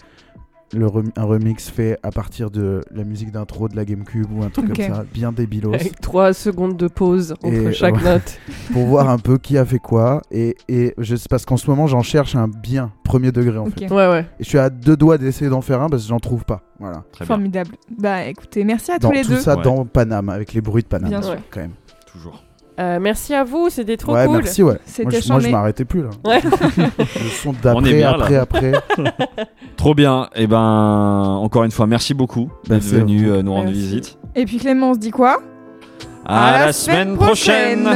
le rem- un remix fait à partir de la musique d'intro de la GameCube ou un truc comme ça, bien débilos, Avec trois secondes de pause entre Et, chaque ouais. note. [laughs] pour voir un peu qui a fait quoi. Et, et je sais parce qu'en ce moment j'en cherche un bien premier degré en fait. Ouais, ouais. Et je suis à deux doigts d'essayer d'en faire un parce que j'en trouve pas. Voilà. Très bien, Formidable. Bah écoutez, merci à Dans tous les tout deux. ça Ouais. dans Paname avec les bruits de Paname Bien sûr. quand même. toujours. Euh, merci à vous, c'était trop ouais, cool. merci ouais. Moi je, moi, je m'arrêtais plus là. Ouais. [laughs] Le son On est d'après, après, après. [laughs] Trop bien. Et ben, encore une fois, merci beaucoup d'être Merci à venu euh, nous rendre Merci. visite. Et puis Clément, on se dit quoi? À, la semaine prochaine.